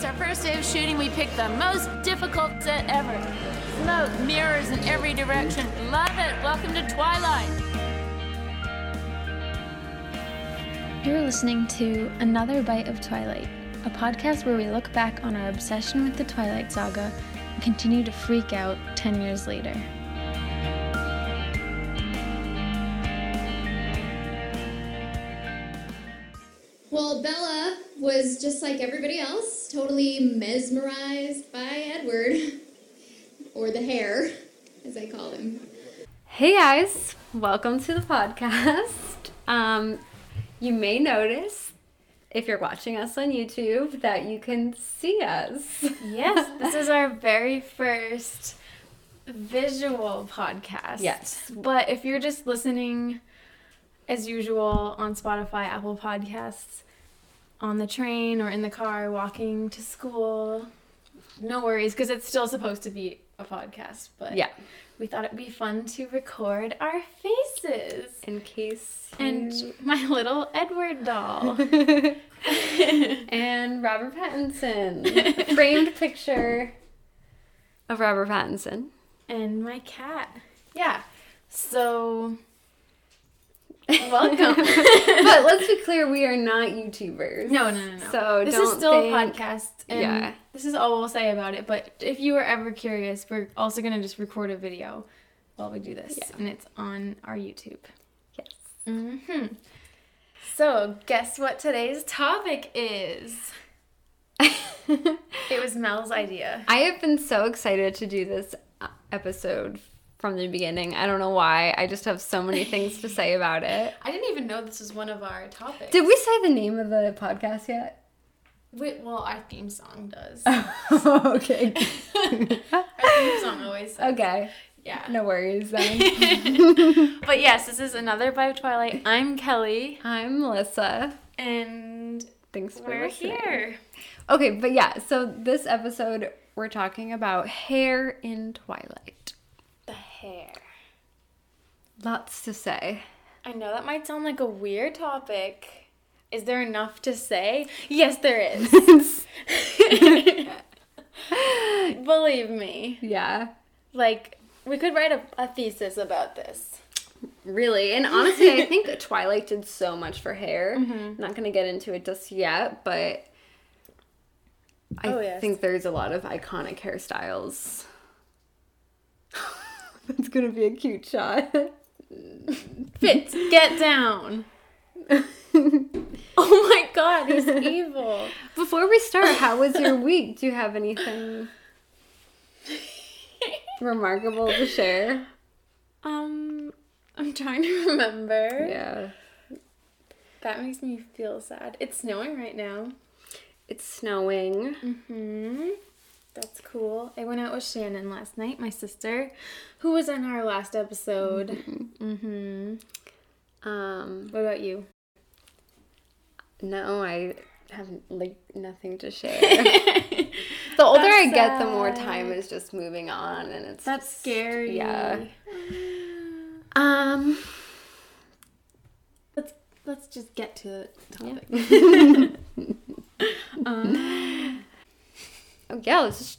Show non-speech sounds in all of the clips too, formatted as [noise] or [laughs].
It's our first day of shooting. We picked the most difficult set ever. Smoke, mirrors in every direction. Love it. Welcome to Twilight. You're listening to Another Bite of Twilight, a podcast where we look back on our obsession with the Twilight Saga and continue to freak out 10 years later. Well, Bella was just like everybody else, totally mesmerized by Edward, [laughs] or the hair, as I call him. Hey guys, welcome to the podcast. Um, you may notice if you're watching us on YouTube that you can see us. Yes, [laughs] this is our very first visual podcast. Yes. But if you're just listening as usual on Spotify, Apple Podcasts, on the train or in the car walking to school, no worries because it's still supposed to be a podcast. But Yeah. we thought it'd be fun to record our faces. In case And my little Edward doll. [laughs] [laughs] and Robert Pattinson. [laughs] Framed picture of Robert Pattinson. and my cat. Yeah. So welcome. [laughs] but let's be clear, we are not YouTubers. no, no, no, no. So this don't is still think- a podcast. And Yeah. This is all we'll say about it. But if you were ever curious, we're also gonna just record a video while we do this, Yeah. and it's on our YouTube. Yes. hmm So guess what today's topic is? [laughs] It was Mel's idea. I have been so excited to do this uh, episode from the beginning. I don't know why. I just have so many things to say about it. [laughs] I didn't even know this was one of our topics. Did we say the name of the podcast yet? Wait, well, our theme song does. [laughs] Oh, okay. [laughs] our theme song always says. okay. Yeah. No worries then. But yes, this is another by Twilight. I'm Kelly, I'm Melissa. and Thanks for we're listening. here. Okay, but yeah, so this episode we're talking about hair in Twilight. Hair. Lots to say. I know that might sound like a weird topic. Is there enough to say? Yes, there is. [laughs] [laughs] Believe me. yeah. Like, we could write a, a thesis about this. Really, and honestly, I think [laughs] Twilight did so much for hair. Mm-hmm. Not gonna get into it just yet, but I Oh, yes. think there's a lot of iconic hairstyles. That's gonna be a cute shot. Fitz, get down. [laughs] oh my god, he's evil. Before we start, how was your week? Do you have anything remarkable to share? Um, I'm trying to remember. Yeah, That makes me feel sad. It's snowing right now. it's snowing. Hmm. That's cool. I went out with Shannon last night, my sister, who was in our last episode. Mm-hmm. Um, What about you? no, I have like nothing to share. [laughs] The older I That's get, the more time is just moving on, and it's That's just- scary. Yeah. Um. Let's let's just get to the topic. [laughs] [laughs] um, Oh, yeah. Let's just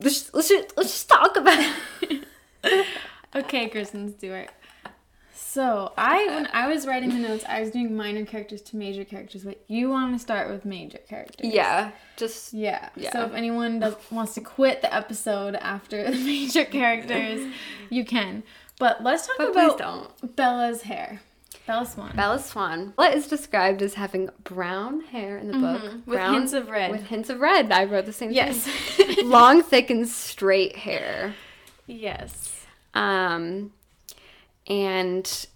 let's just, let's just, let's just talk about. it. [laughs] okay, Kristen Stewart. So I, when I was writing the notes, I was doing minor characters to major characters, but you want to start with major characters. yeah. Just Yeah. Yeah. So if anyone does, wants to quit the episode after [laughs] the major characters, you can. But let's talk but about. Bella's hair. Bella Swan. Bella Swan. Bella is described as having brown hair in the book, with brown, hints of red. With hints of red. I wrote the same yes. thing. Yes. [laughs] Long, thick, and straight hair. yes. Um, and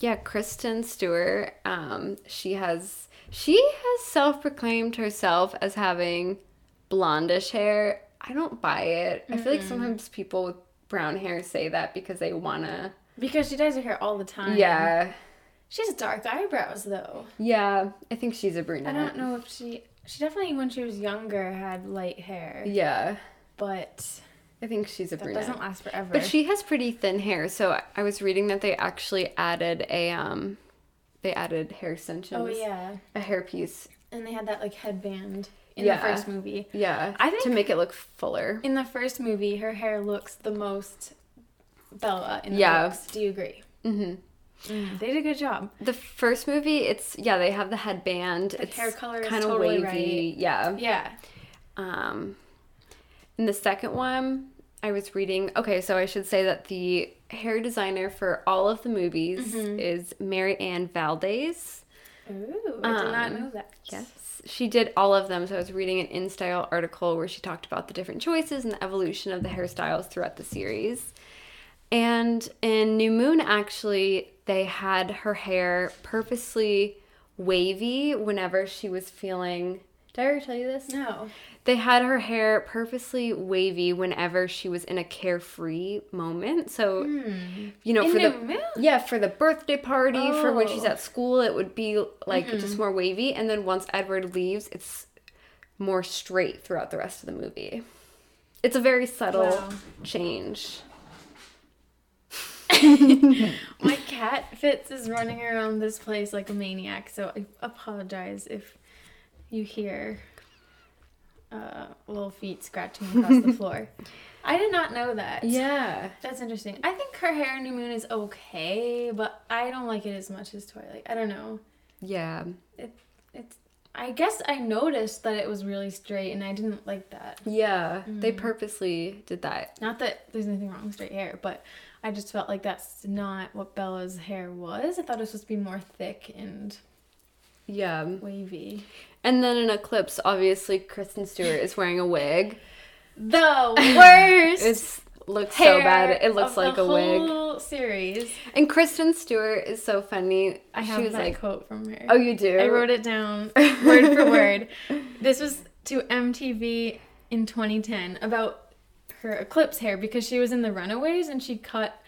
yeah, Kristen Stewart. Um, she has she has self-proclaimed herself as having blondish hair. I don't buy it. I feel like sometimes people with brown hair say that because they wanna. Because she dyes her hair all the time. Yeah, She has dark eyebrows though. yeah. I think she's a brunette. I don't know if she she definitely when she was younger had light hair. Yeah, But I think she's a that brunette. doesn't last forever. But she has pretty thin hair, so I- was reading that they actually added a um, they added hair extensions. Oh yeah. a hairpiece and they had that like headband in Yeah. the first movie. Yeah. I think- to make it look fuller. In the first movie, her hair looks the most Bella in the Yeah. books. Do you agree? hmm They did a good job. The first movie, it's yeah, they have the headband. The it's hair color is kind of totally wavy. right. Yeah. Yeah. Um, in the second one, I was reading. Okay, so I should say that the hair designer for all of the movies Mm-hmm. is Mary Ann Valdez. Ooh, I did not Um, know that. Yes, she did all of them. So I was reading an InStyle article where she talked about the different choices and the evolution of the hairstyles throughout the series. And in New Moon, actually, they had her hair purposely wavy whenever she was feeling. Did I ever tell you this? No. They had her hair purposely wavy whenever she was in a carefree moment. So, you know, In for New the Moon? yeah, for the birthday party, for when she's Oh. at school, it would be like Mm-hmm. just more wavy, and then once Edward leaves, it's more straight throughout the rest of the movie. It's a very subtle Wow. change. [laughs] My cat Fitz is running around this place like a maniac, so I apologize if you hear uh, little feet scratching across the [laughs] floor. I did not know that. Yeah. That's interesting. I think her hair in New Moon is okay, but I don't like it as much as Twilight. I don't know. Yeah. It, it's. I guess I noticed that it was really straight, and I didn't like that. Yeah. They Mm. purposely did that. Not that there's anything wrong with straight hair, but I just felt like that's not what Bella's hair was. I thought it was supposed to be more thick and Yeah. wavy. And then in Eclipse, obviously, Kristen Stewart is wearing a wig. The [laughs] worst It looks so bad. It looks like a wig. whole series. And Kristen Stewart is so funny. I have she was that like, quote from her. "Oh, you do?" I wrote it down word for [laughs] word. This was to MTV in 2010 about her eclipse hair because she was in the Runaways and she cut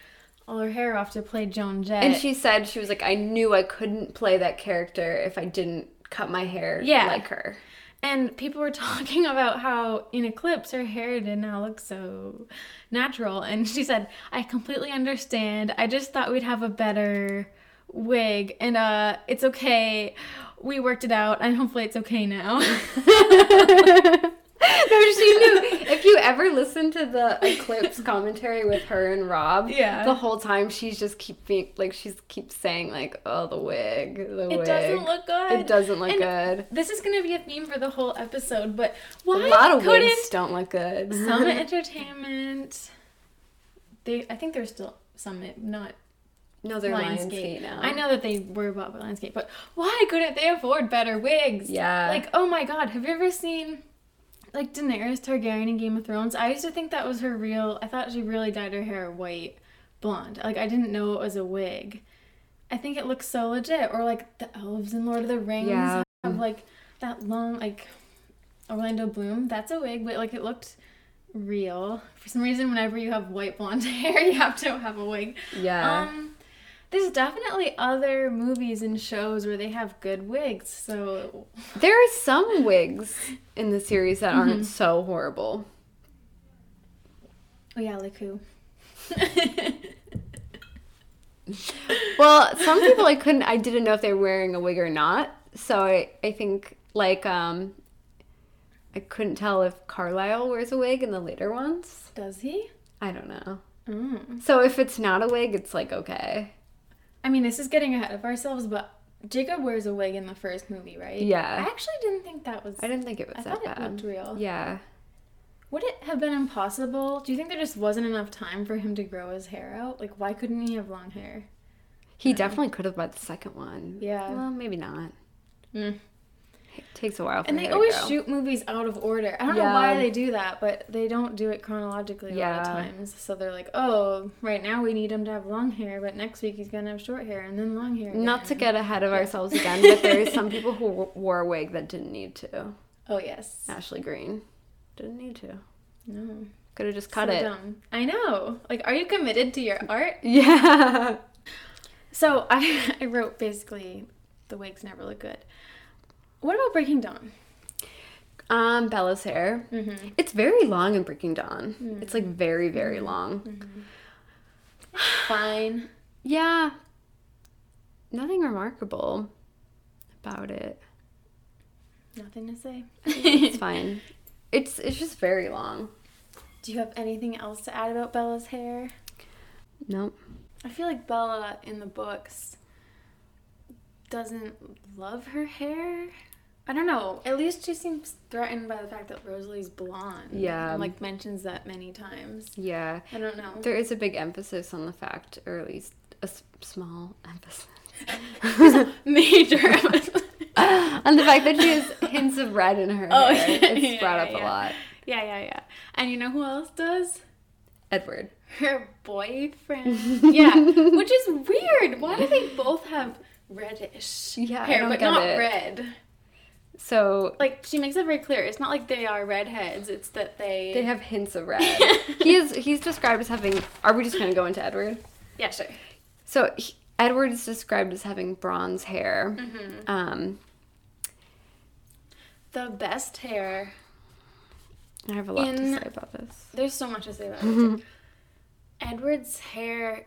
all her hair off to play Joan Jett. And she said she was like, "I knew I couldn't play that character if I didn't cut my hair Yeah. like her." And people were [laughs] talking about how in Eclipse her hair did not look so natural. And she said, I completely understand. I just thought we'd have a better wig. And uh it's okay. We worked it out and hopefully it's okay now. [laughs] [laughs] [laughs] no, she knew. If you ever listen to the Eclipse commentary with her and Rob, Yeah. the whole time she's just keep being like she's keeps saying like, "Oh, the wig, the it wig." doesn't look good. It doesn't look And good. This is gonna be a theme for the whole episode, but why a lot of wigs don't look good. Summit [laughs] Entertainment they I think they're still Summit, not no, they're Lionsgate. Lionsgate now. I know that they were bought by Lionsgate, but why couldn't they afford better wigs? Yeah. Like, oh my god, have you ever seen like Daenerys Targaryen in Game of Thrones? I used to think that was her real. I thought she really dyed her hair white, blonde. Like I didn't know it was a wig. I think it looks so legit. Or like the elves in Lord of the Rings Yeah. have like that long like Orlando Bloom. That's a wig, but like it looked real. For some reason, whenever you have white blonde [laughs] hair, you have to have a wig. yeah. Um, there's definitely other movies and shows where they have good wigs. So There are some wigs in the series that Mm-hmm. aren't so horrible. oh yeah, like who? [laughs] Well, some people I couldn't I didn't know if they were wearing a wig or not. So I, I think like um I couldn't tell if Carlisle wears a wig in the later ones. Does he? I don't know. Mm. So if it's not a wig, it's like okay. I mean, this is getting ahead of ourselves, but Jacob wears a wig in the first movie, right? Yeah. I actually didn't think that was. I didn't think it was I that thought it looked real. Yeah. Would it have been impossible? Do you think there just wasn't enough time for him to grow his hair out? Like, why couldn't he have long hair? He definitely could have by the second one. Yeah. Well, maybe not. Mm. It takes a while for And they always shoot movies out of order. I don't know why they do that, but they don't do it chronologically a lot of times. So they're like, oh, right now we need him to have long hair, but next week he's gonna have short hair and then long hair. Not to again." get ahead of ourselves again, but there's some [laughs] people who wore a wig that didn't need to. Oh yes. Ashley Greene didn't need to. No. Could have just cut So it. dumb. I know. Like, are you committed to your art? [laughs] Yeah. So I, [laughs] I wrote basically, the wigs never look good. What about Breaking Dawn? Um, Bella's hair. Mm-hmm. It's very long in Breaking Dawn. It's like very, very long. Fine. Yeah. Nothing remarkable about it. Nothing to say. It's [laughs] fine. It's it's just very long. Do you have anything else to add about Bella's hair? Nope. I feel like Bella in the books doesn't love her hair. I don't know. At least she seems threatened by the fact that Rosalie's blonde. Yeah. And, like mentions that many times. Yeah. I don't know. There is a big emphasis on the fact, or at least a s- small emphasis, [laughs] [laughs] Major. [laughs] emphasis. on the fact that she has hints of red in her Oh, hair. yeah, It's yeah, brought up yeah. a lot. yeah, yeah, yeah. And you know who else does? Edward. Her boyfriend. yeah. Which is weird. Why do they both have reddish Yeah, hair, but not it. red? So Like she makes it very clear. It's not like they are redheads. It's that they. they have hints of red. [laughs] he is he's described as having. Are we just gonna go into Edward? Yeah, sure. So he, Edward is described as having bronze hair. Mm-hmm. Um, The best hair. I have a lot In- to say about this. There's so much to say about it. [laughs] Edward's hair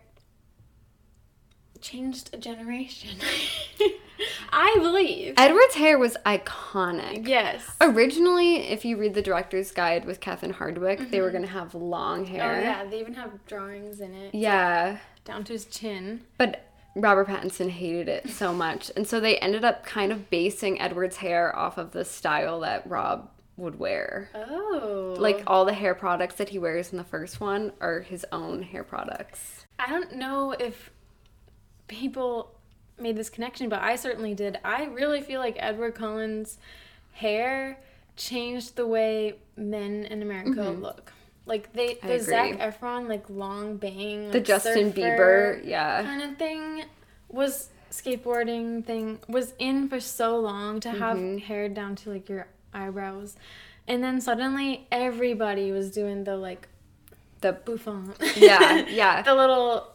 changed a generation. [laughs] [laughs] I believe. Edward's hair was iconic. yes. Originally, if you read the director's guide with Catherine Hardwicke, they were gonna have long Mm-hmm. Oh hair. yeah, they even have drawings in it. Yeah, Down to his chin. but Robert Pattinson hated it so [laughs] much, and so they ended up kind of basing Edward's hair off of the style that Rob would wear. Oh. Like all the hair products that he wears in the first one are his own hair products. I don't know if people made this connection, but I certainly did. I really feel like Edward Cullen's hair changed the way men in America look. Like they, the Zac. Efron like long bang, The like, Justin Bieber, yeah. kind of thing was skateboarding thing was in for so long to have Mm-hmm. hair down to like your eyebrows, and then suddenly everybody was doing the like The bouffant. Yeah, [laughs] yeah. the little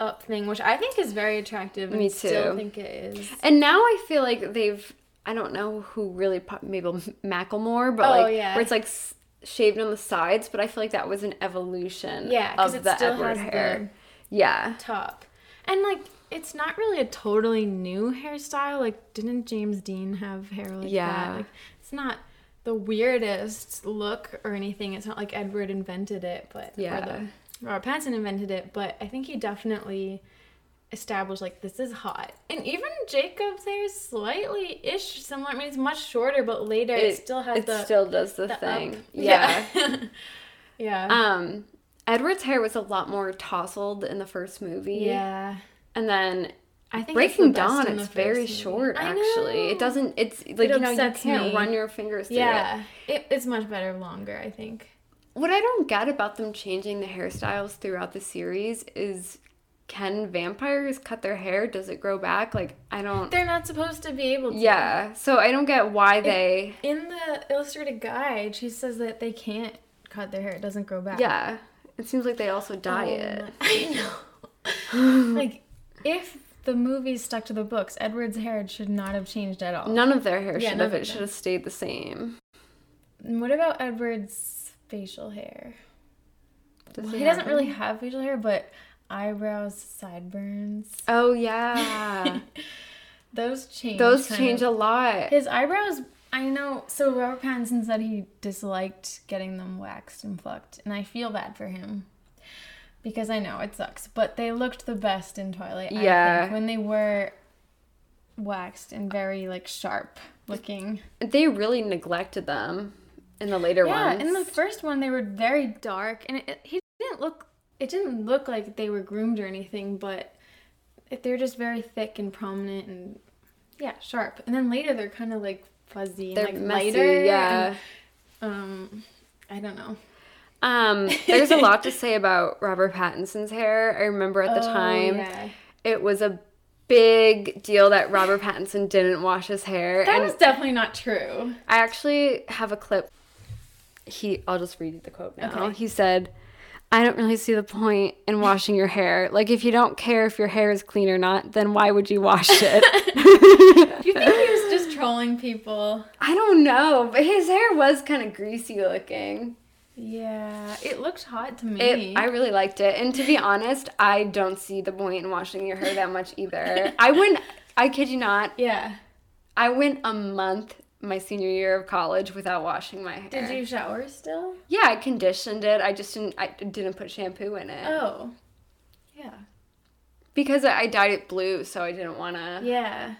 up thing, which I think is very attractive. And Me Still too. think it is. And now I feel like they've I don't know who really pop, maybe Macklemore, but Oh, like yeah. where it's like shaved on the sides, but I feel like that was an evolution Yeah, of it the still Edward has hair. Yeah. Top, and like it's not really a totally new hairstyle. Like, didn't James Dean have hair like Yeah. that? Like, it's not the weirdest look or anything. It's not like Edward invented it, but Yeah. Robert Pattinson invented it. But I think he definitely established like this is hot. And even Jacob's hair is slightly ish similar. I mean, it's much shorter, but later it, still has the it the still does the, the thing. up. Yeah. Yeah. [laughs] yeah. um Edward's hair was a lot more tousled in the first movie. yeah. And then I think Breaking Dawn, it's very movie. short actually. It doesn't it's like you know, you can't me. run your fingers through it. Yeah, it, it's much better longer. I think. What I don't get about them changing the hairstyles throughout the series is can vampires cut their hair? Does it grow back? Like I don't They're not supposed to be able to. Yeah. So I don't get why they In the illustrated guide, she says that they can't cut their hair; it doesn't grow back. Yeah. It seems like they also oh dye Oh it. [laughs] I know. [sighs] like, if the movies stuck to the books, Edward's hair should not have changed at all. None of their hair Yeah, should have. It should have stayed the same. What about Edward's facial hair? Does Well, he he doesn't really have facial hair, but eyebrows, sideburns. Oh [laughs] yeah. Those change. Those change of. a lot. His eyebrows, I know. So Robert Pattinson said he disliked getting them waxed and plucked, and I feel bad for him because I know it sucks. But they looked the best in Twilight. I Yeah. think, when they were waxed and very like sharp looking. They really neglected them in the later Yeah, ones. in the first one they were very dark, and it, it, he didn't look. It didn't look like they were groomed or anything, but they're just very thick and prominent and yeah, sharp. And then later they're kind of like fuzzy and They're like messy, lighter. yeah. and, um, I don't know. Um, there's a lot to [laughs] say about Robert Pattinson's hair. I remember at the Oh, time yeah. it was a big deal that Robert Pattinson didn't wash his hair. that and was definitely not true. I actually have a clip. He, I'll just read you the quote now. Okay. He said, "I don't really see the point in washing your hair. Like, if you don't care if your hair is clean or not, then why would you wash it?" [laughs] Do you think he was just trolling people? I don't know, but his hair was kind of greasy looking. Yeah, it looked hot to me. It, I really liked it, and to be honest, I don't see the point in washing your hair that much either. [laughs] I wouldn't. I kid you not. yeah. I went a month my senior year of college without washing my hair. Did you shower still? Yeah, I conditioned it. I just didn't. I didn't put shampoo in it Oh. Yeah. because I dyed it blue, so I didn't want to. Yeah.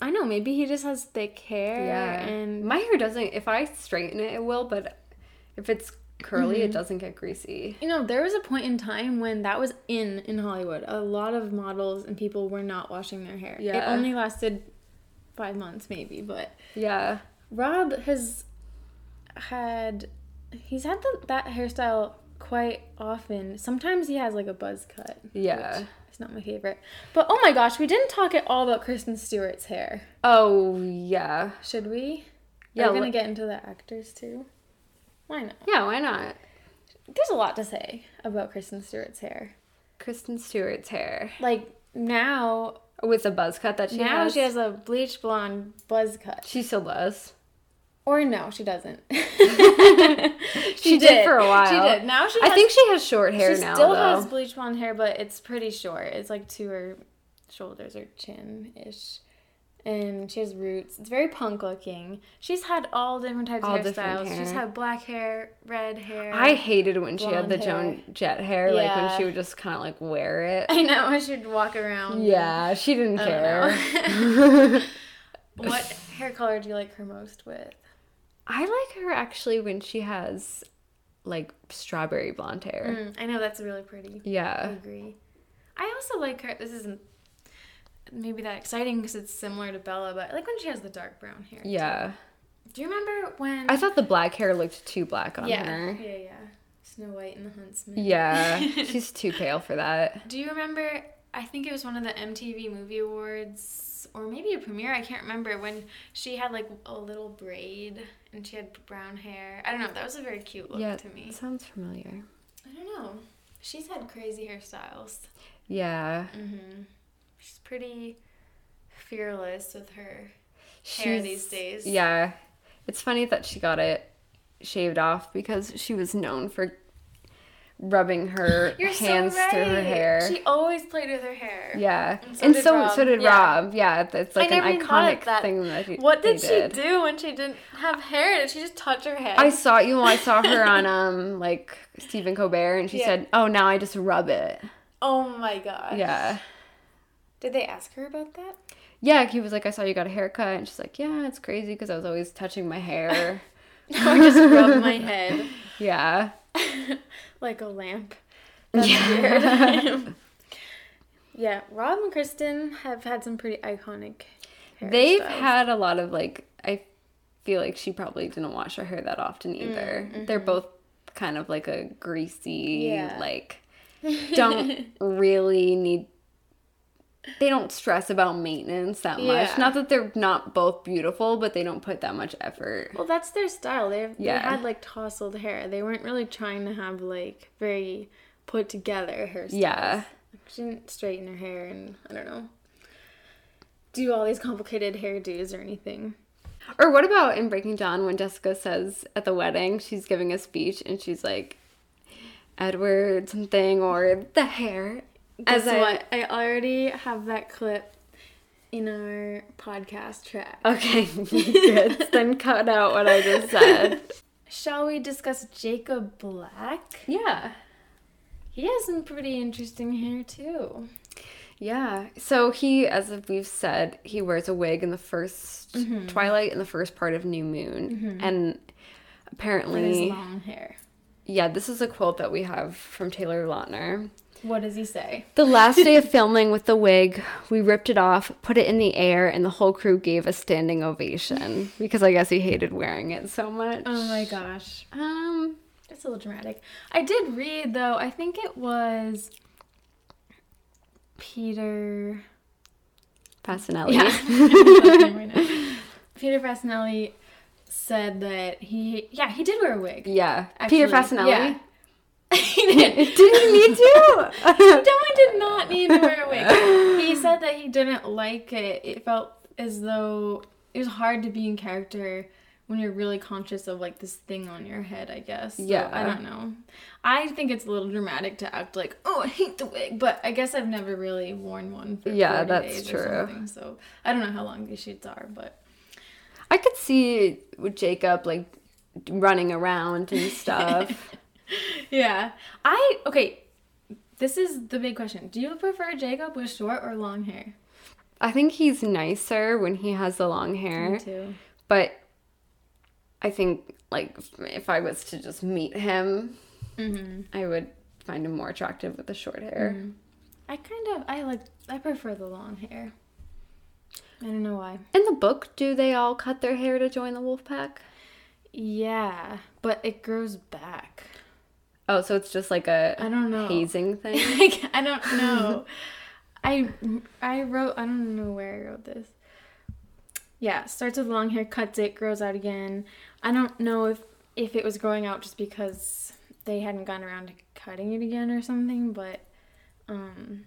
I know, maybe he just has thick hair Yeah. and my hair doesn't. If I straighten it, it will. But if it's curly, Mm-hmm. it doesn't get greasy. you know, there was a point in time when that was in in Hollywood. A lot of models and people were not washing their hair. Yeah. it only lasted 5 months maybe, but Yeah. Rob has had he's had the, that hairstyle quite often. Sometimes he has like a buzz cut. Yeah. It's not my favorite. But oh my gosh, we didn't talk at all about Kristen Stewart's hair. Oh yeah. Should we? Yeah, we're gonna get into the actors too. Why not? Yeah. Why not? There's a lot to say about Kristen Stewart's hair. Kristen Stewart's hair Like now, with the buzz cut that she has. now has. she has a bleach blonde buzz cut. She still does. Or no, she doesn't. [laughs] She, did. for a while. She did. Now she. I think she has short hair she now. She still though. has bleach blonde hair, but it's pretty short. It's like to her shoulders or chin ish. And she has roots. It's very punk looking. She's had all different types All of hairstyles. She's hair. had black hair, red hair. I hated when she had the hair. Joan Jett hair, like when she would just kind of like wear it. I know. I should walk around. Yeah, she didn't care. [laughs] what hair color do you like her most with? I like her actually when she has like strawberry blonde hair. Mm, I know that's really pretty. Yeah. I Yeah. agree. I also like her. This isn't maybe that exciting because it's similar to Bella, but I like when she has the dark brown hair. too. Yeah. Do you remember when? I thought the black hair looked too black on yeah, her. yeah, yeah. Snow White and the Huntsman. Yeah. [laughs] She's too pale for that. Do you remember? I think it was one of the MTV Movie Awards, or maybe a premiere. I can't remember when she had like a little braid and she had brown hair. I don't know. That was a very cute look yeah. to me. Sounds familiar. I don't know. She's had crazy hairstyles. Yeah. Mm-hmm. She's pretty fearless with her hair She's- these days. Yeah. It's funny that she got it shaved off because she was known for rubbing her [laughs] You're hands so right. through her hair. She always played with her hair. yeah. And And so so did so, Rob. did Yeah. Rob. Yeah, it's like I an iconic that. thing that she What did she do when she didn't have hair? Did she just touch her head? I saw you know, I saw her on um like Stephen Colbert and she Yeah. said, "Oh, now I just rub it." oh my gosh. Yeah. Did they ask her about that? Yeah, he was like, "I saw you got a haircut." And she's like, "Yeah, it's crazy because I was always touching my hair." [laughs] [laughs] I just rub my head yeah. [laughs] like a lamp. That's weird. yeah, Rob and Kristen have had some pretty iconic They've hairstyles. had a lot of like I feel like she probably didn't wash her hair that often mm, either. They're mm-hmm. both kind of like a greasy Yeah. like don't really need they don't stress about maintenance that much. Yeah. Not that they're not both beautiful, but they don't put that much effort. Well, that's their style. They they Yeah. had like tousled hair. They weren't really trying to have like very put together hairstyles. Yeah. She didn't straighten her hair and I don't know. Do all these complicated hairdos or anything. Or what about in Breaking Dawn when Jessica says at the wedding she's giving a speech and she's like Edward something or the hair. As I- what? I already have that clip in our podcast track. Okay, [laughs] [laughs] good. then cut out what I just said. [laughs] Shall we discuss Jacob Black? Yeah. He has some pretty interesting hair too. Yeah. So he, as we've said, he wears a wig in the 1st mm-hmm. Twilight and the first part of New Moon. Mm-hmm. And With his apparently, long hair. Yeah, this is a quote that we have from Taylor Lautner. What does he say? The last day of [laughs] filming with the wig, we ripped it off, put it in the air, and the whole crew gave a standing ovation [laughs] because I guess he hated wearing it so much. Oh my gosh. Um, it's a little dramatic. I did read though, I think it was Peter Facinelli. Yeah. [laughs] Peter Facinelli said that he yeah, he did wear a wig. Yeah. Peter actually. Facinelli. Yeah. [laughs] he did. Didn't need to? Definitely did not need to wear a wig. He said that he didn't like it. It felt as though it was hard to be in character when you're really conscious of like this thing on your head, I guess. So, Yeah. I don't know. I think it's a little dramatic to act like, oh, I hate the wig, but I guess I've never really worn one for Yeah, that's days true. or something. So I don't know how long these shoots are, but I could see with Jacob like running around and [laughs] stuff. Yeah. I okay. This is the big question. Do you prefer Jacob with short or long hair? I think he's nicer when he has the long hair, Me too. but I think like if I was to just meet him, mm-hmm. I would find him more attractive with the short hair. Mm-hmm. I kind of I like I prefer the long hair. I don't know why. In the book, do they all cut their hair to join the wolf pack? Yeah, but it grows back. Oh, so it's just like a I don't know. hazing [laughs] thing. Like, I don't [laughs] know. I I wrote I don't know where I wrote this. Yeah, starts with long hair, cuts it, grows out again. I don't know if if it was growing out just because they hadn't gotten around to cutting it again or something, but um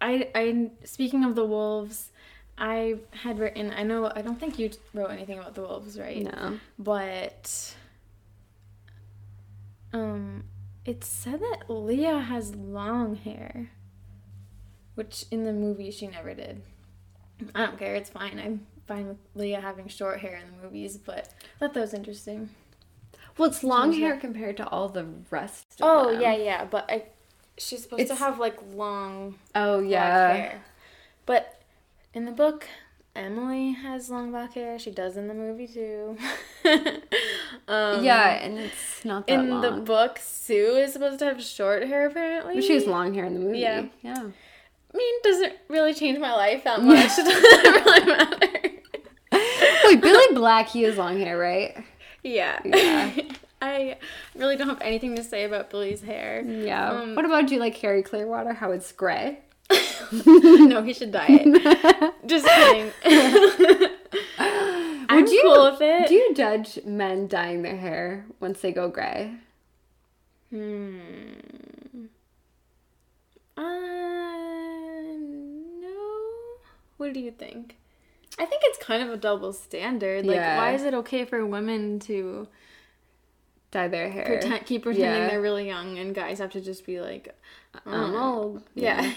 I I speaking of the wolves, I had written I know I don't think you wrote anything about the wolves, right? no. but um it said that Leah has long hair which in the movie she never did i don't care it's fine i'm fine with leah having short hair in the movies but i thought that was interesting Well, it's long hair compared to all the rest. Of oh them. yeah yeah but i she's supposed to have like long Oh yeah. hair but in the book emily has long black hair she does in the movie too [laughs] um, yeah, and it's not that in long. the book, Sue is supposed to have short hair apparently. But she has long hair in the movie. Yeah. Yeah. I mean, doesn't really change my life that much. [laughs] it doesn't really matter. [laughs] Wait, Billy Black, he has long hair, right? yeah. Yeah. I really don't have anything to say about Billy's hair. Yeah. Um, what about do you like Harry Clearwater? How it's gray? [laughs] no, he should dye it. [laughs] Just kidding. [laughs] I'm Would you- cool with it. Do you judge men dyeing their hair once they go gray? Hmm. Uh, no. What do you think? I think it's kind of a double standard. Like, Yeah. why is it okay for women to Dye their hair. pretend, keep pretending Yeah. they're really young, and guys have to just be like, I'm old. yeah,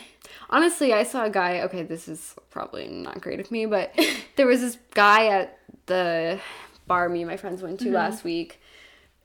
Honestly, I saw a guy. Okay, this is probably not great of me, but [laughs] there was this guy at the bar me and my friends went to last week,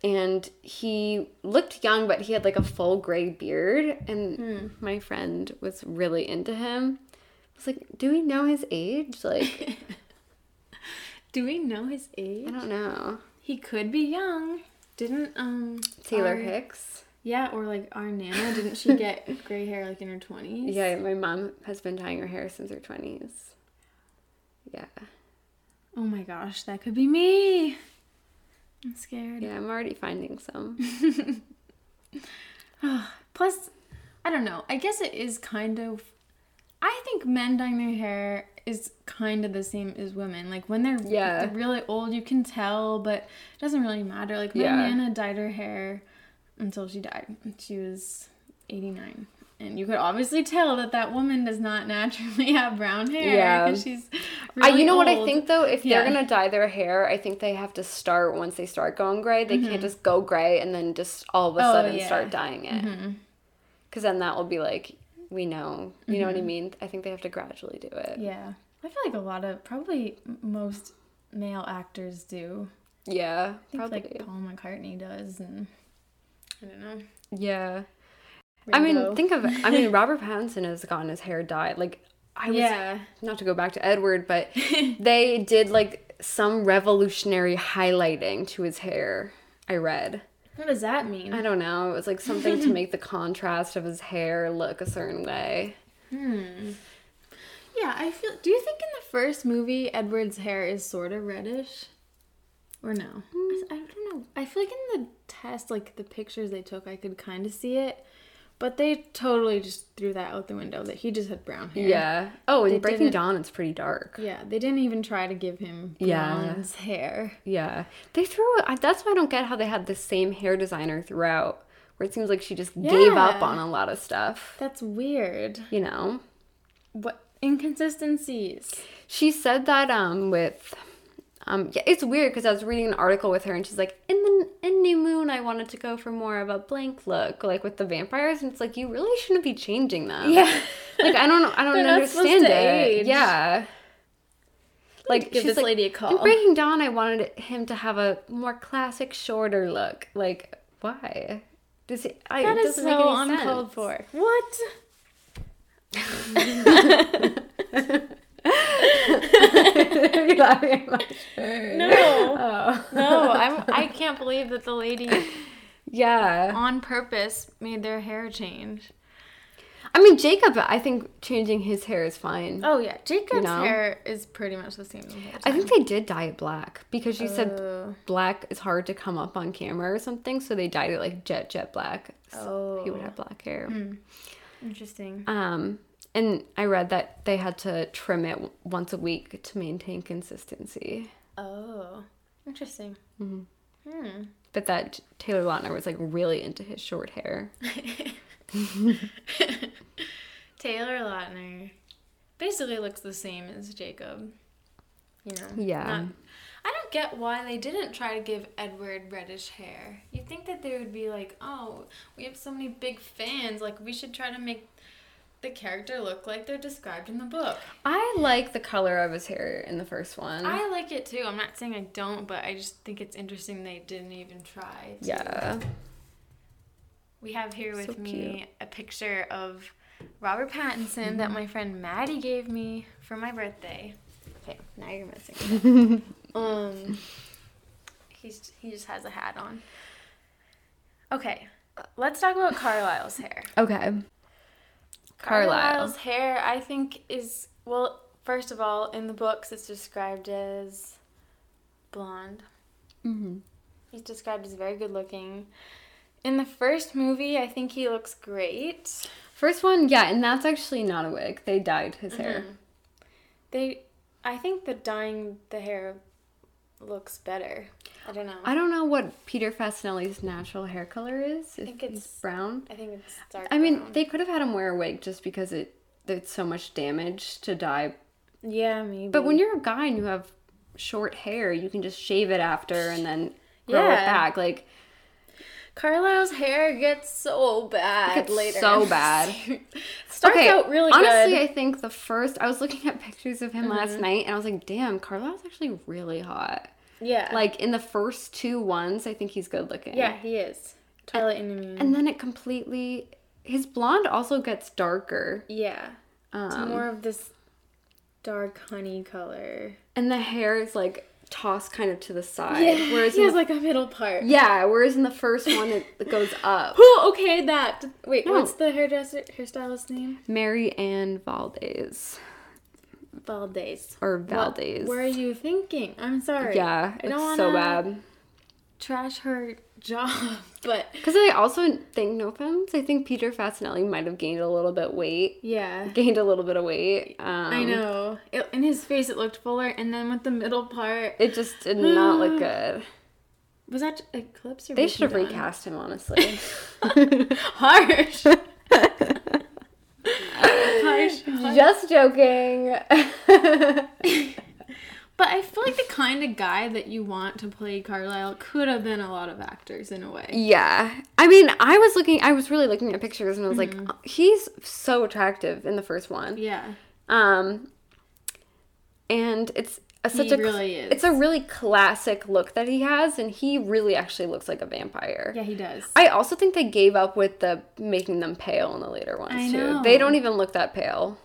and he looked young, but he had like a full gray beard, and my friend was really into him. I was like, "Do we know his age? Like, [laughs] Do we know his age? I don't know." He could be young. Didn't um Taylor our- Hicks. Yeah, or like our Nana, didn't she get [laughs] gray hair like in her twenties? Yeah, my mom has been dyeing her hair since her twenties. Yeah, Oh my gosh, that could be me. I'm scared. yeah, I'm already finding some. [laughs] Ah, plus, I don't know. I guess it is kind of. I think men dyeing their hair is kind of the same as women. Like when they're, Yeah. they're really old, you can tell, but it doesn't really matter. Like my Yeah. Nana dyed her hair until she died. She was 89. And you could obviously tell that that woman does not naturally [laughs] have brown hair. Yeah. she's I, really you know what I think though? If Yeah. they're gonna dye their hair, I think they have to start once they start going gray. They can't just go gray and then just all of a Mm-hmm. Oh, sudden yeah. Mm-hmm. start dyeing it. Because then that will be like, we know. You know what I mean? I think they have to gradually do it. Mm-hmm. Yeah. I feel like a lot of, probably most male actors do. Yeah, I think probably. like Paul McCartney does, and I don't know. yeah. I mean, think of I mean, [laughs] Robert Pattinson has gotten his hair dyed. Like, I was yeah, not to go back to Edward, but [laughs] they did like some revolutionary highlighting to his hair. I read. what does that mean? I don't know. It was like something to make the contrast of his hair look a certain way. Hmm. Yeah, I feel. Do you think in the first movie Edward's hair is sort of reddish, or no? I, I don't know. I feel like in the test, like the pictures they took, I could kind of see it, but they totally just threw that out the window. That he just had brown hair. Yeah. Oh, in They Breaking Dawn, it's pretty dark. Yeah, they didn't even try to give him Yeah. hair. Yeah. They threw I, that's why I don't get how they had the same hair designer throughout, where it seems like she just gave up on a lot of stuff. That's weird. You know? What inconsistencies? She said that um with um yeah, it's weird because I was reading an article with her and she's like in the in New Moon I wanted to go for more of a blank look like with the vampires and it's like you really shouldn't be changing them. Yeah. Like I don't I [laughs] don't They're not supposed understand it. age. Yeah. Like Give this like, lady a In call. Breaking Dawn, I wanted him to have a more classic, shorter look. Like, why? Does he? I, That it is doesn't so uncalled sense. for. What? [laughs] [laughs] You laughing at my shirt? No. Oh. No, [laughs] I'm. I can't believe that the lady Yeah. on purpose made their hair change. I mean, Jacob, I think changing his hair is fine. Oh yeah, Jacob's know? hair is pretty much the same. The I think they did dye it black because she said Oh. black is hard to come up on camera or something, so they dyed it like jet jet black. So he would Oh. Hmm. have black hair. Interesting. Um, and I read that they had to trim it once a week to maintain consistency. Oh, interesting. Hmm. But that Taylor Lautner was like really into his short hair. [laughs] Taylor Lautner basically looks the same as Jacob. You know. Yeah. Not- I don't get why they didn't try to give Edward reddish hair. You'd think that they would be like, oh, we have so many big fans. Like, we should try to make the character look like they're described in the book. I like the color of his hair in the first one. I like it too. I'm not saying I don't, but I just think it's interesting they didn't even try. to. yeah. We have here with So me a picture of Robert Pattinson that my friend Maddie gave me for my birthday. Okay, now you're missing. [laughs] um, he's he just has a hat on. Okay, let's talk about Carlisle's hair. Okay. Carlisle. Carlisle's hair, I think, is well. First of all, in the books, it's described as blonde. hmm He's described as very good looking. In the first movie, I think he looks great. First one, yeah, and that's actually not a wig. They dyed his hair. They, I think the dyeing the hair looks better. I don't know. I don't know what Peter Facinelli's natural hair color is. I think it's- brown. I think it's dark. I mean, brown. they could have had him wear a wig just because it there's so much damage to dye. yeah, maybe. But when you're a guy and you have short hair, you can just shave it after and then grow Yeah. it back. Like Carlisle's hair gets so bad Gets later. so bad. [laughs] Starts out really good. honestly, good. I think the first I was looking at pictures of him last Mm-hmm. night and I was like, damn, Carlisle's actually really hot. yeah. Like in the first two ones, I think he's good looking. yeah, he is. Twilight and Moon. And then it completely his blonde also gets darker. yeah, it's Um, more of this dark honey color. and the hair is like tossed kind of to the side. Yeah, Whereas he has the, like a middle part. yeah, whereas in the first one it, goes [laughs] up. Who okay that? Wait, No. what's the hairdresser hairstylist name? Mary Ann Valdez Valdez. or What Valdez. were you thinking? I'm sorry. yeah, I it's don't so wanna- bad. Trash her job, [laughs] but Because I also think, no offense, I think Peter Facinelli might have gained a little bit weight. yeah. Gained a little bit of weight. Um, I know. It, in his face, it looked fuller, and then with the middle part, It just did not look [sighs] good. was that Eclipse or They should have recast him, honestly. [laughs] [laughs] Harsh. Harsh. just joking. But I feel like the kind of guy that you want to play Carlisle could have been a lot of actors in a way. Yeah. I mean, I was looking, I was really looking at pictures and I was Mm-hmm. like, he's so attractive in the first one. Yeah. Um, and it's a, such He a, really is. it's a really classic look that he has, and he really actually looks like a vampire. Yeah, he does. I also think they gave up with the making them pale in the later ones I too. know. They don't even look that pale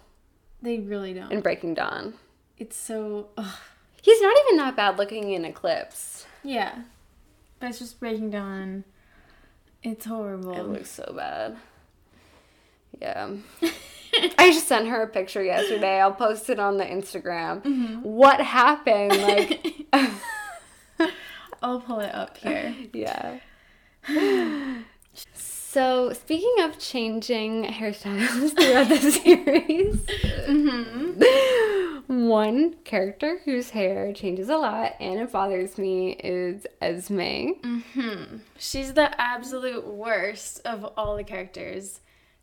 they really don't. in Breaking Dawn. it's so. Ugh. He's not even that bad looking in Eclipse. Yeah. But it's just Breaking Dawn. It's horrible. It looks so bad. Yeah. [laughs] I just sent her a picture yesterday. I'll post it on the Instagram. Mm-hmm. What happened? Like, [laughs] I'll pull it up here. [laughs] yeah. So, speaking of changing hairstyles throughout the series, one character whose hair changes a lot and it bothers me is Esme. Mhm. She's the absolute worst of all the characters.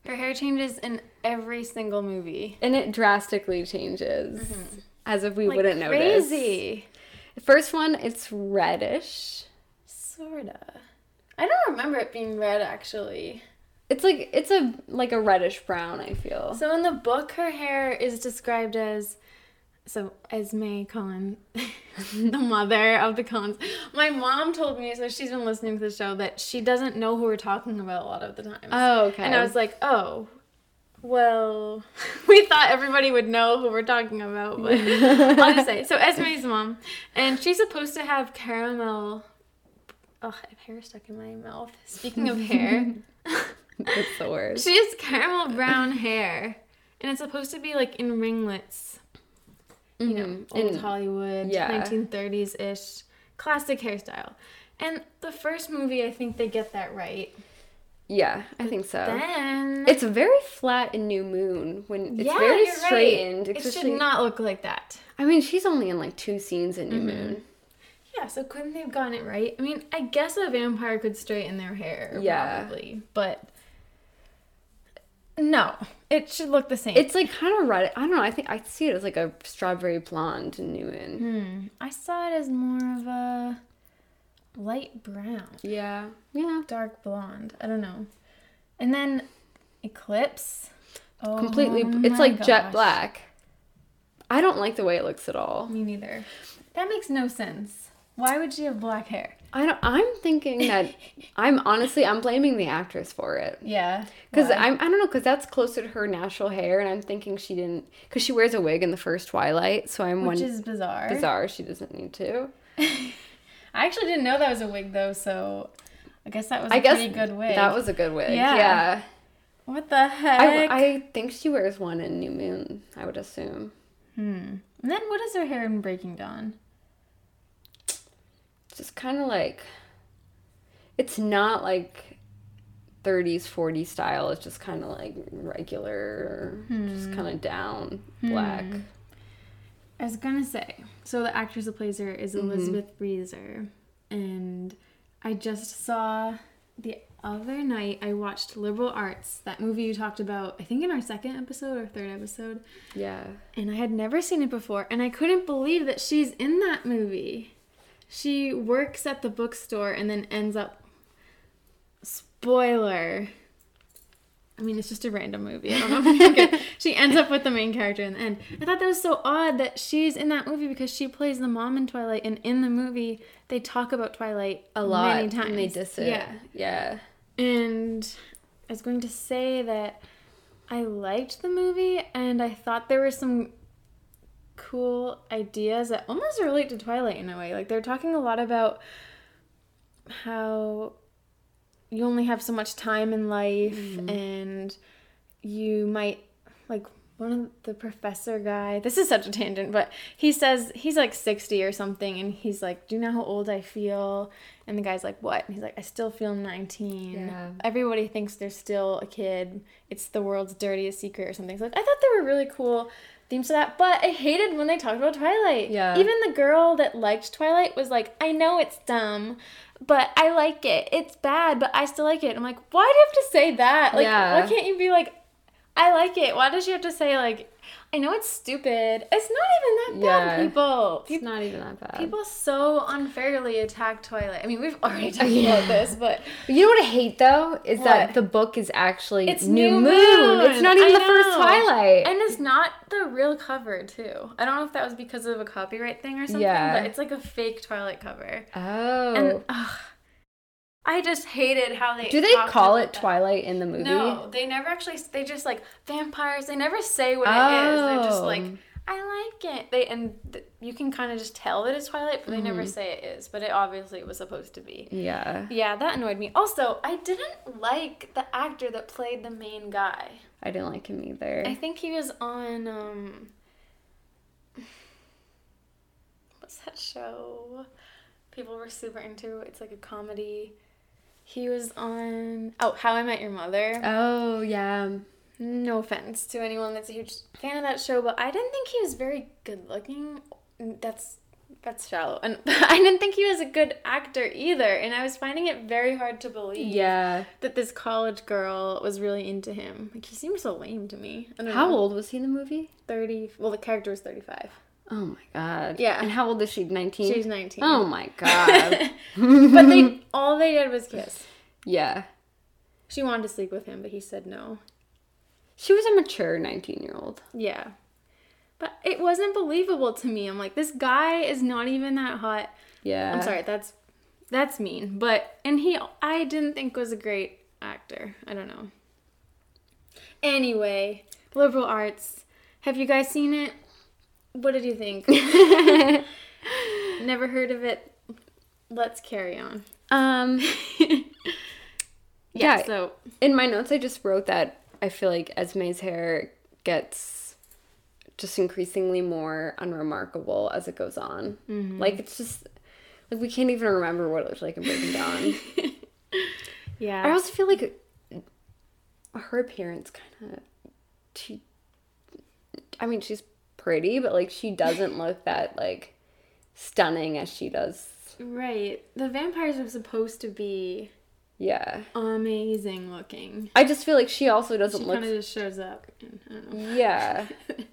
Her hair changes in every single movie. And it drastically changes. As if we Like wouldn't notice. crazy. The first one, it's reddish. Sorta. I don't remember it being red actually. It's like it's a like a reddish brown. I feel. So in the book, her hair is described as so Esme Cullen, [laughs] the mother of the Cullens, my mom told me, so she's been listening to the show, that she doesn't know who we're talking about a lot of the times. Oh, okay. And I was like, oh, well, [laughs] we thought everybody would know who we're talking about, but [laughs] I'll just say. So Esme's mom, and she's supposed to have caramel. Oh, I have hair stuck in my mouth. Speaking of hair, That's the worst. she has caramel brown hair, and it's supposed to be like in ringlets. You know, Mhm. old And- Hollywood, yeah. 1930s ish, classic hairstyle. And the first movie, I think they get that right. Yeah, I think so. Then It's very flat in New Moon when it's yeah, very you're right. straightened. It should not look like that. I mean, she's only in like two scenes in New Mm-hmm. Moon. Yeah, so couldn't they have gotten it right? I mean, I guess a vampire could straighten their hair, Yeah. probably, but no, it should look the same. It's like kind of red. I don't know. I think I see it as like a strawberry blonde in hmm, I saw it as more of a light brown, Yeah. Yeah. dark blonde. I don't know. And then Eclipse, oh, Completely. it's like jet black. I don't like the way it looks at all. Me neither. That makes no sense. Why would she have black hair? I don't. I'm thinking that. [laughs] I'm honestly. I'm blaming the actress for it. Yeah, Because? I'm, I don't know, because that's closer to her natural hair, and I'm thinking she didn't, because she wears a wig in the first Twilight, so I'm which one is bizarre. bizarre. She doesn't need to. [laughs] I actually didn't know that was a wig though, so I guess that was a guess pretty good wig. that was a good wig. Yeah. Yeah, what the heck? I, I think she wears one in New Moon. I would assume. hmm. And then what is her hair in Breaking Dawn? Just kind of like, it's not like 30s 40s style. It's just kind of like regular, just Hmm. kind of down black. I was gonna say, so the actress that plays her is Mm-hmm. Elizabeth Reaser, and I just saw the other night. I watched Liberal Arts, that movie you talked about. I think in our second episode or third episode, Yeah. and I had never seen it before, and I couldn't believe that she's in that movie. She works at the bookstore and then ends up. Spoiler. I mean, it's just a random movie. I don't know if you get. [laughs] She ends up with the main character in the end. I thought that was so odd that she's in that movie because she plays the mom in Twilight, and in the movie they talk about Twilight A lot. many times. And they diss it. Yeah, Yeah. and I was going to say that I liked the movie and I thought there were some cool ideas that almost relate to Twilight in a way. Like they're talking a lot about how you only have so much time in life mm-hmm. and you might like one of the professor guy this is such a tangent but he says he's like 60 or something and he's like do you know how old i feel? And the guy's like what? And he's like i still feel 19 Yeah. everybody thinks they're still a kid. It's the world's dirtiest secret or something. So like, i thought they were really cool themes to that but i hated when they talked about twilight Yeah. even the girl that liked twilight was like i know it's dumb but I like it. It's bad, but I still like it. I'm like, why do you have to say that? Like, Yeah. why can't you be like, I like it? Why does she have to say like, I know it's stupid. It's not even that bad, Yeah. people. It's not even that bad. people so unfairly attack Twilight. I mean, we've already talked [laughs] about this, but You know what I hate though is What? that the book is actually it's New, New Moon. It's not I even the first. Twilight. and it's not the real cover too. I don't know if that was because of a copyright thing or something, Yeah. but it's like a fake Twilight cover. oh. And ugh, I just hated how they Do they call it that. Twilight in the movie? No, they never actually. They just like vampires. They never say what it is. They're just like, Oh. I like it. They and th- you can kind of just tell that it's Twilight, but they Mm-hmm. never say it is. But it obviously was supposed to be. Yeah. Yeah, that annoyed me. Also, I didn't like the actor that played the main guy. I didn't like him either. I think he was on um. [sighs] What's that show? People were super into. It's like a comedy. He was on oh How I Met Your Mother. oh yeah. No offense to anyone that's a huge fan of that show, but I didn't think he was very good looking. That's that's shallow, and [laughs] I didn't think he was a good actor either. And I was finding it very hard to believe Yeah. that this college girl was really into him. Like he seemed so lame to me. I don't How know. old was he in the movie? Thirty. Well, the character was thirty-five. Oh my god. Yeah. And how old is she? 19? She's nineteen. Oh my god. [laughs] but they [laughs] all they did was kiss. yeah. She wanted to sleep with him, but he said no. She was a mature 19 year old. Yeah. But it wasn't believable to me. I'm like, this guy is not even that hot. Yeah. I'm sorry, that's that's mean. But and he I didn't think was a great actor. I don't know. Anyway, liberal arts. Have you guys seen it? What did you think? [laughs] Never heard of it. Let's carry on. Um. [laughs] Yeah, Yeah. so In my notes, I just wrote that I feel like Esme's hair gets just increasingly more unremarkable as it goes on. Like it's just like we can't even remember what it looked like in Breaking Dawn. [laughs] yeah. I also feel like her appearance kind of she. I mean, she's pretty, but like she doesn't look that like stunning as she does. right. The vampires are supposed to be Yeah, amazing looking. I just feel like she also doesn't She look. kind of just shows up. And, I don't know. Yeah. [laughs]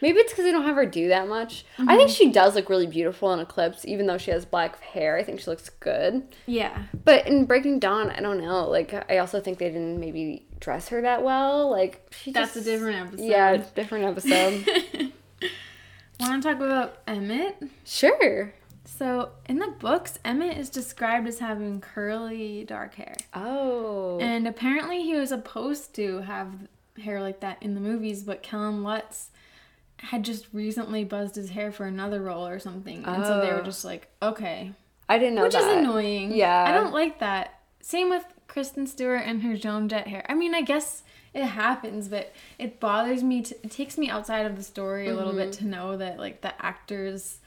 Maybe it's because they don't have her do that much. I think mhm. she does look really beautiful in Eclipse, even though she has black hair. I think she looks good. Yeah. But in Breaking Dawn, I don't know. Like, I also think they didn't maybe dress her that well. Like, she That's just, a different episode. Yeah, different episode. [laughs] Want to talk about Emmett? sure. So, in the books, Emmett is described as having curly, dark hair. Oh. And apparently, he was supposed to have hair like that in the movies, but Kellen Lutz had just recently buzzed his hair for another role or something. And so they were Oh. just like, okay. I didn't know Which that. is annoying. Yeah. I don't like that. Same with Kristen Stewart and her Joan Jett hair. I mean, I guess it happens, but it bothers me. To, it takes me outside of the story a little bit Mm-hmm. to know that like the actors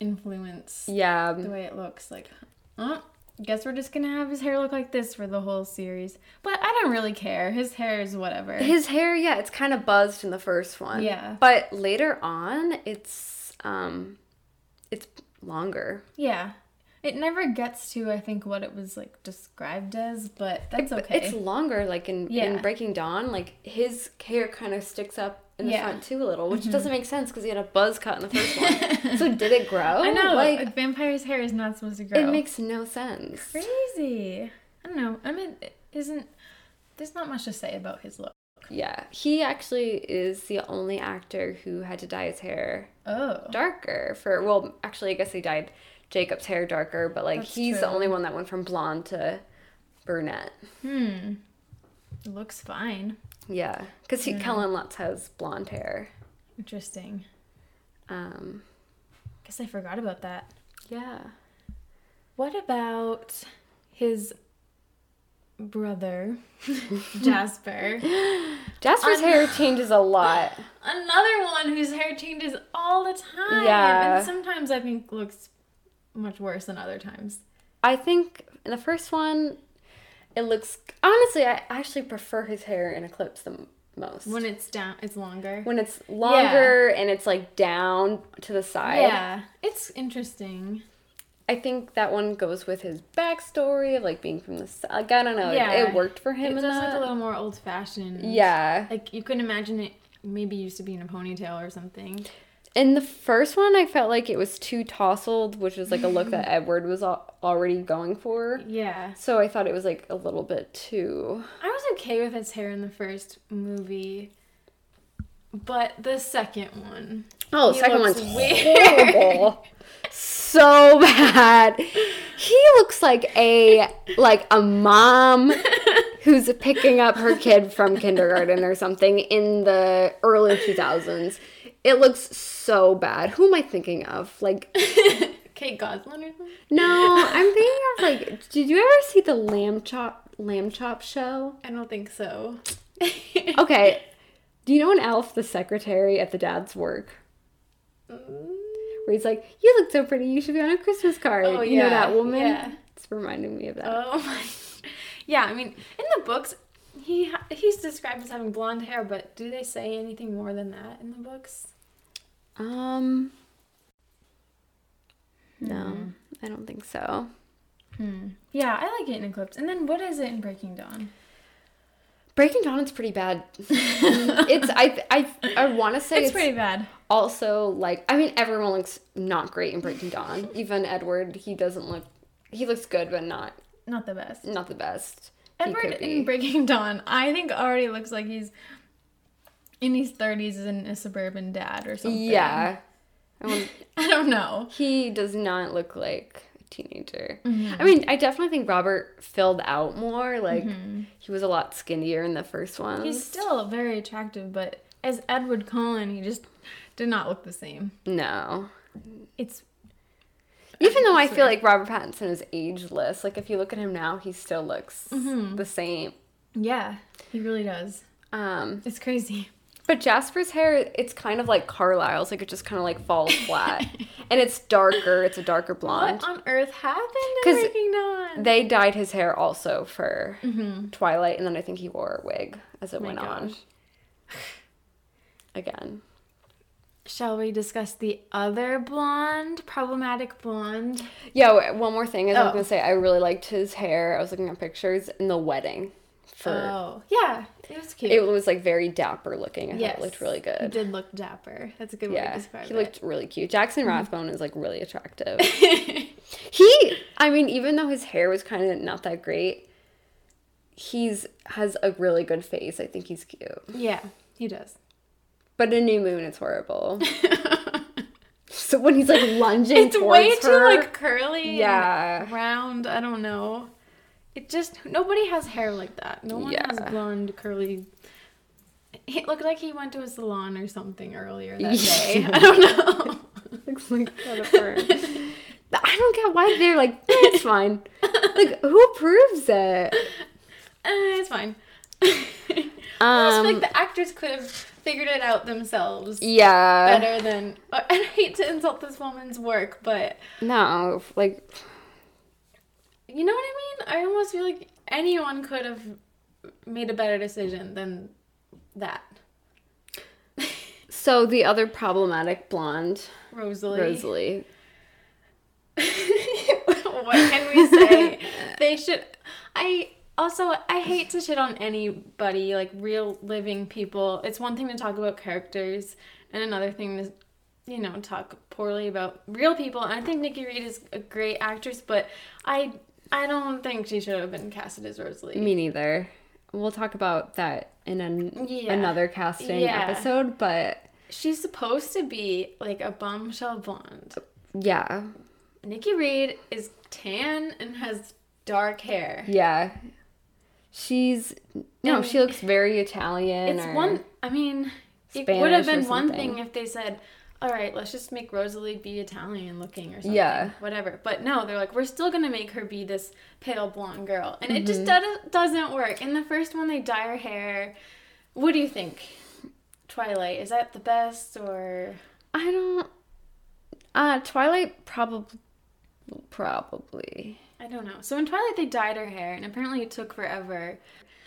influence Yeah. the way it looks. Like, oh, guess we're just gonna have his hair look like this for the whole series. But I don't really care. His hair is whatever. His hair, yeah, it's kind of buzzed in the first one. Yeah. But later on, it's um it's longer. yeah. It never gets to I think what it was like described as, but that's But okay. It's longer, like in, Yeah. in Breaking Dawn, like his hair kind of sticks up in the Yeah. Mm-hmm. front too a little, which doesn't make sense because he had a buzz cut in the first one. [laughs] so did it grow? I know. like Like, vampire's hair is not supposed to grow. it makes no sense. crazy. I don't know. I mean, it isn't there's not much to say about his look. Yeah, he actually is the only actor who had to dye his hair Oh, darker for. Well, actually, I guess he dyed Jacob's hair darker, but like That's he's the only one that went from blonde to brunette. hmm. Looks fine. Yeah, because Kellen Lutz has blonde hair. Interesting. Um, Guess I forgot about that. yeah. What about his brother, [laughs] Jasper? Jasper's hair changes a lot. [gasps] Another one whose hair changes all the time. Yeah. And sometimes I think looks much worse than other times. I think in the first one, it looks honestly. I actually prefer his hair in Eclipse the most. When it's down, it's longer. when it's longer and it's like down to the side. yeah, it's interesting. I think that one goes with his backstory of like being from the. Like I don't know. Yeah. It, it worked for him It does that. look a little more old fashioned. yeah. Like you could imagine it maybe used to be in a ponytail or something. In the first one, I felt like it was too tousled, which is like a look that [laughs] Edward was al- already going for. Yeah. So I thought it was like a little bit too. I was okay with his hair in the first movie. But the second one. Oh, He second one's weird. horrible. [laughs] so bad. He looks like a like a mom [laughs] who's picking up her kid from kindergarten or something in the early 2000s. It looks so bad. Who am I thinking of? Like [laughs] Kate Gosselin or something? no, I'm thinking of like did you ever see the lamb chop lamb chop show? I don't think so. [laughs] Okay. Do you know an elf the secretary at the dad's work? Mm. Where he's like, "You look so pretty. You should be on a Christmas card." Oh, you know that woman? yeah. It's reminding me of that. Oh [laughs] my. Yeah, I mean, in the books, he he's described as having blonde hair, but do they say anything more than that in the books? Um. No, I don't think so. Hmm. Yeah, I like it in Eclipse. And then what is it in Breaking Dawn? Breaking Dawn is pretty bad. [laughs] it's I I I want to say It's, it's, pretty bad. also like I mean everyone looks not great in Breaking Dawn. [laughs] Even Edward, he doesn't look. He looks good, but not Not the best. not the best. Edward in Breaking [laughs] Dawn, I think already looks like he's in his 30s and a suburban dad or something. Yeah. I [laughs] mean, I don't know. he does not look like a teenager. Mm-hmm. I mean, I definitely think Robert filled out more. Like, he was a lot skinnier in the first one. Mm-hmm. He's still very attractive, but as Edward Cullen, he just did not look the same. No. It's Even though I feel like Robert Pattinson is ageless, like if you look at him now, he still looks Mm-hmm. the same. yeah, he really does. Um, It's crazy. But Jasper's hair, it's kind of like Carlisle's, like it just kind of like falls [laughs] flat, and it's darker. It's a darker blonde. What on earth happened to 'Cause Breaking Dawn? They dyed his hair also for Mm-hmm. Twilight, and then I think he wore a wig as it My went on. [sighs] Again, Shall we discuss the other blonde, problematic blonde? yeah. One more thing is I was Oh. gonna say I really liked his hair. I was looking at pictures in the wedding. For Oh, yeah, it was cute. it was like very dapper looking. I yes, thought it looked really He good. did look dapper. That's a good way to describe he it. looked really cute. Jackson mm-hmm. Rathbone is like really attractive. [laughs] he, I mean, even though his hair was kind of not that great, he's has a really good face. I think he's cute. yeah, he does. But in New Moon, it's horrible. [laughs] so when he's like lunging It's way too her, like curly. and Yeah. round. I don't know. It just nobody has hair like that. No one has blonde curly. It looked like he went to a salon or something earlier that day. [laughs] I don't know. [laughs] looks like that of her. [laughs] I don't get why they're like "Eh, it's fine. Like who approves it? Eh, it's fine. I just feel Um, like the actors could have figured it out themselves yeah. better than. I hate to insult this woman's work, but No, like you know what I mean. I almost feel like anyone could have made a better decision than that. so the other problematic blonde, Rosalie. Rosalie. [laughs] what can we say? they should. I also I hate to shit on anybody like real living people. It's one thing to talk about characters, and another thing to you know talk poorly about real people. And I think Nikki Reed is a great actress, but I I don't think she should have been casted as Rosalie. Me neither. We'll talk about that in an, Yeah. another casting Yeah. episode, but She's supposed to be like a bombshell blonde. yeah. Nikki Reed is tan and has dark hair. Yeah. She's no, And- she looks very Italian. It's one. I mean, it would have been one thing if they said, "All right, let's just make Rosalie be Italian looking or something." Yeah. Whatever. But no, they're like, "We're still gonna make her be this pale blonde girl," and it just Mm-hmm. doesn't doesn't work. In the first one, they dye her hair. What do you think? Twilight is that the best or? I don't. Uh, Twilight probably, probably. I don't know. So in Twilight, they dyed her hair, and apparently it took forever.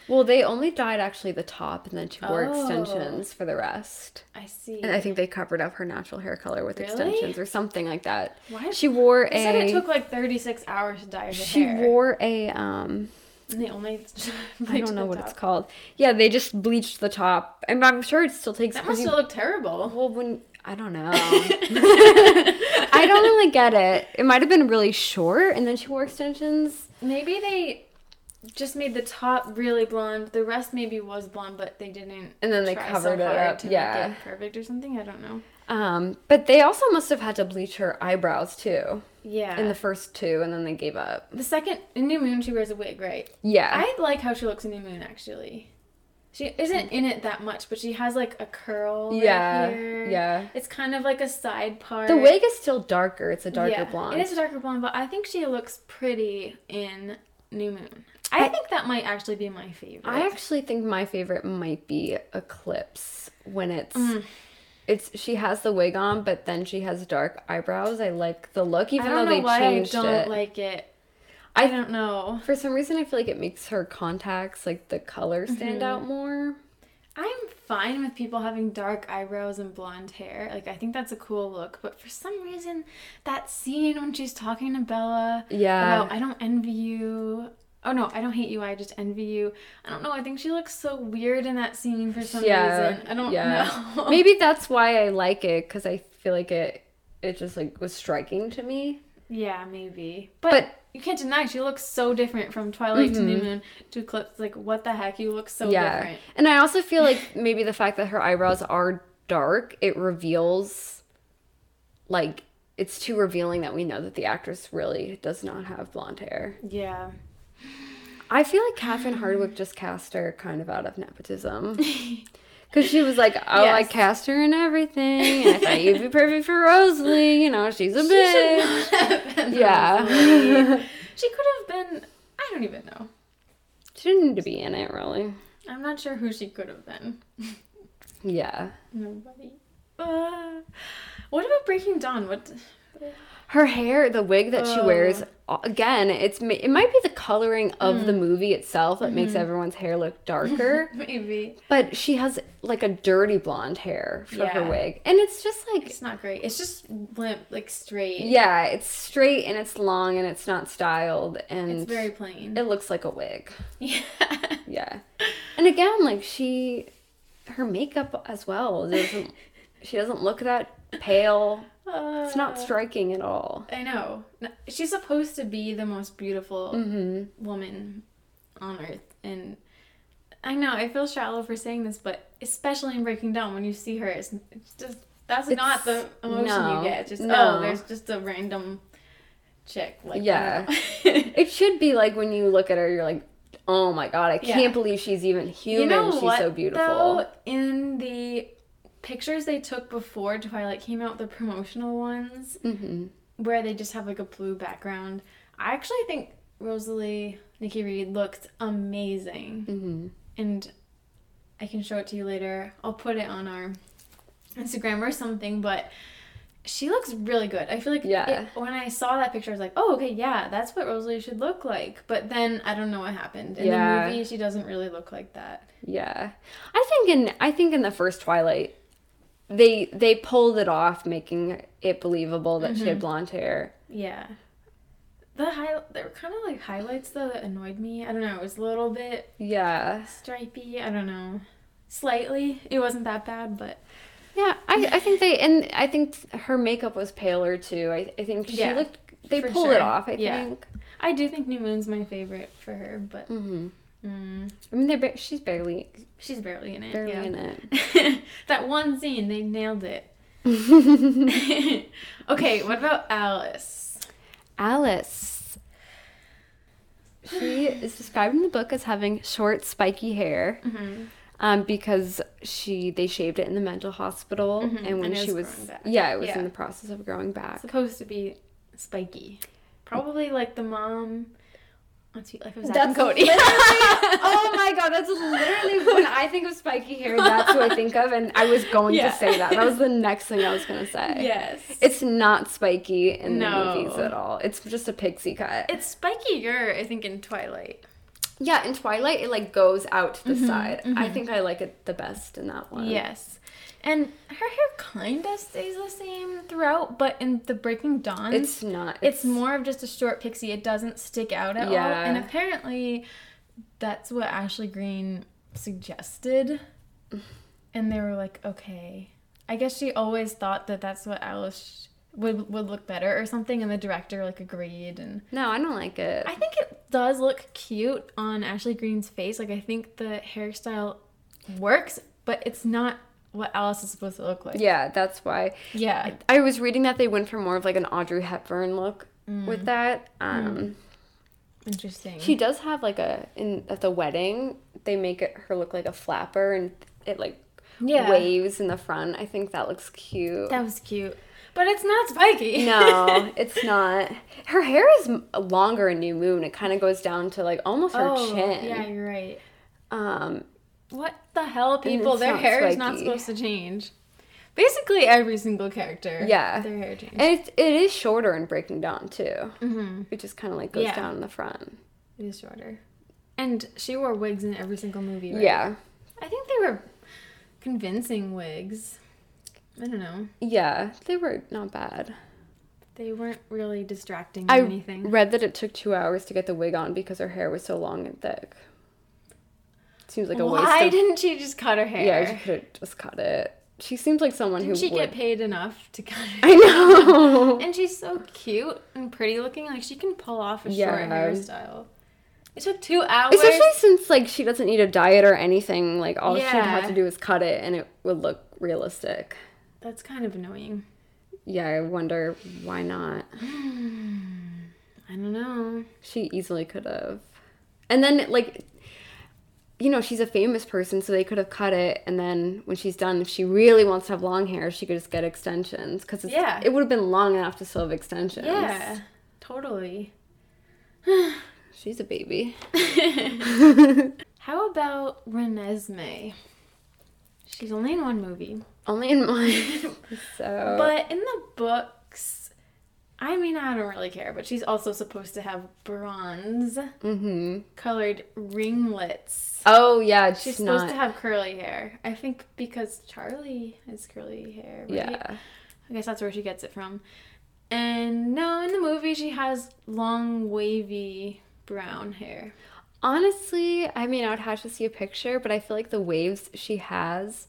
Well, they only dyed actually the top, and then she wore Oh. extensions for the rest. I see. And I think they covered up her natural hair color with Really? extensions or something like that. Why? She wore They said it took like 36 hours to dye her She hair. She wore a um. And they only. [laughs] I don't know what it's called. Yeah, they just bleached the top, and I'm sure it still takes. That must still looked terrible. Well, when I don't know, [laughs] I don't really get it. It might have been really short, and then she wore extensions. Maybe they just made the top really blonde. The rest maybe was blonde, but they didn't. And then they covered so it up, To yeah. make it perfect or something. I don't know. Um, but they also must have had to bleach her eyebrows too Yeah. in the first two, and then they gave up. the second in New Moon, she wears a wig, right? Yeah, I like how she looks in New Moon. Actually, she isn't in it that much, but she has like a curl. right yeah, here. yeah. It's kind of like a side part. The wig is still darker. It's a darker Yeah, blonde. It is a darker blonde, but I think she looks pretty in New Moon. I, I- think that might actually be my favorite. I actually think my favorite might be Eclipse when it's Mm. it's she has the wig on, but then she has dark eyebrows. I like the look, even I though they why I changed don't it. like it. I don't know. For some reason, I feel like it makes her contacts, like the color, stand out Mm-hmm. more. I'm fine with people having dark eyebrows and blonde hair. Like I think that's a cool look, but for some reason that scene when she's talking to Bella Yeah. about I don't envy you. Oh no, I don't hate you. I just envy you. I don't know. I think she looks so weird in that scene for some yeah, reason. I don't yeah. know. [laughs] Maybe that's why I like it because I feel like it it just like was striking to me. Yeah, maybe. But, But- you can't deny she looks so different from Twilight to New Moon to Eclipse. Like, what the heck? You look so Mm-hmm. yeah. different. And I also feel like [laughs] maybe the fact that her eyebrows are dark, it reveals like it's too revealing that we know that the actress really does not have blonde hair. Yeah. I feel like Catherine Hardwicke just cast her kind of out of nepotism. [laughs] Because she was like, oh, I Yes. cast her in everything. And I thought you'd be perfect for Rosalie. You know, she's a [laughs] bitch. Yeah. She could have been. I don't even know. she didn't need to be in it, really. I'm not sure who she could have been. Yeah. Nobody. Uh, what about Breaking Dawn? What? Her hair, the wig that she wears, again, it's it might be the coloring of the mm. movie itself that makes mm-hmm. everyone's hair look [laughs] darker. Maybe but she has like a dirty blonde hair for her wig. And it's just like it's not great. It's just limp, like straight. Yeah, it's straight and it's long and it's not styled and It's very plain. it looks like a wig. [laughs] Yeah. Yeah. And again, like she her makeup as well doesn't she doesn't look that pale. It's not striking at all. I know. She's supposed to be the most beautiful Mm-hmm. woman on earth, and I know I feel shallow for saying this, but especially in Breaking Dawn, when you see her, it's, it's just that's not the emotion no, you get. It's just no. oh, there's just a random chick. Like Yeah. [laughs] It should be like when you look at her you're like, "Oh my god, I can't believe she's even human. you know she's what? so beautiful." Though, in the pictures they took before Twilight came out, the promotional ones, Mhm. where they just have like a blue background. I actually think Rosalie Nikki Reed looked amazing, Mhm. and I can show it to you later. I'll put it on our Instagram or something, but. She looks really good. I feel like Yeah. it- when I saw that picture, I was like, "Oh, okay, yeah, that's what Rosalie should look like." But then I don't know what happened in Yeah. the movie. She doesn't really look like that. Yeah. I think in I think in the first Twilight they they pulled it off making it believable that she Mm-hmm. had blonde hair. Yeah. The high there were kind of like highlights though that annoyed me. I don't know. It was a little bit Yeah. stripy. I don't know. Slightly. It wasn't that bad, but Yeah, I, I think they and I think her makeup was paler too. I, I think she Yeah, looked they pulled it off. I Yeah. think. I do think New Moon's my favorite for her. But hmm mm, I mean, they're ba- she's barely she's barely in it. barely yeah. in it. [laughs] that one scene, they nailed it. [laughs] [laughs] okay, what about Alice? Alice. She is described in the book as having short, spiky hair. Mm-hmm. Um, because she they shaved it in the mental hospital, and when Mm-hmm. and she was yeah, it was Yeah. in the process of growing back. Supposed to be spiky. Probably like the mom on Suite Life of Zack That's and Cody. [laughs] oh my god, that's literally when I think of spiky hair, that's who I think of, and I was going Yeah. to say that. That was the [laughs] next thing I was gonna say. yes. It's not spiky in No. the movies at all. It's just a pixie cut. It's spikier, I think, in Twilight. yeah, in Twilight, it like goes out to the Mm-hmm, side. I think I like it the best in that one. Yes. And her hair kind of stays the same throughout, but in the Breaking Dawn, It's not. it's more of just a short pixie. It doesn't stick out at all. Yeah. And apparently, that's what Ashley Greene suggested. And they were like, okay. I guess she always thought that that's what Alice would would look better or something, and the director like agreed. And No, I don't like it. I think it does look cute on Ashley Greene's face. Like I think the hairstyle works, but it's not what Alice is supposed to look like. yeah, that's why. Yeah. I was reading that they went for more of like an Audrey Hepburn look Mm. with that. Um, Interesting. She does have like a in at the wedding they make it her look like a flapper and it like Yeah. waves in the front. I think that looks cute. that was cute. But it's not spiky. no, [laughs] it's not. Her hair is longer in New Moon. It kind of goes down to like almost her oh, chin. Yeah, you're right. Um, What the hell, people? Their hair is not supposed to change. Basically, every single character. Yeah. Their hair changes. and it, it is shorter in Breaking Dawn too. mm-hmm. It just kind of like goes Yeah. down in the front. It is shorter. And she wore wigs in every single movie, right? Yeah, I think they were convincing wigs. I don't know. yeah, they were not bad. They weren't really distracting or I anything. read that it took two hours to get the wig on because her hair was so long and thick. Seems like a Why waste of didn't she just cut her hair? Yeah, she could have just cut it. she seems like someone Didn't who she would. get paid enough to kind [laughs] of I know. [laughs] And she's so cute and pretty looking. Like she can pull off a short hairstyle. It took two hours. Especially since like she doesn't need a diet or anything. Like all she'd have to do is cut it, and it would look realistic. That's kind of annoying. Yeah, I wonder why not. [sighs] I don't know. She easily could have. And then like you know, she's a famous person, so they could have cut it and then when she's done, if she really wants to have long hair, she could just get extensions cuz Yeah. it would have been long enough to still have extensions. Yeah, totally. [sighs] She's a baby. [laughs] How about Renesmee? She's only in one movie. Only in mine. [laughs] [laughs] so But in the books, I mean, I don't really care, but she's also supposed to have bronze Mhm. colored ringlets. Oh yeah, She's she's supposed to have curly hair. I think because Charlie has curly hair. Right? Yeah. I guess that's where she gets it from. And no, in the movie, she has long, wavy brown hair. Honestly, I mean, I would have to see a picture, but I feel like the waves she has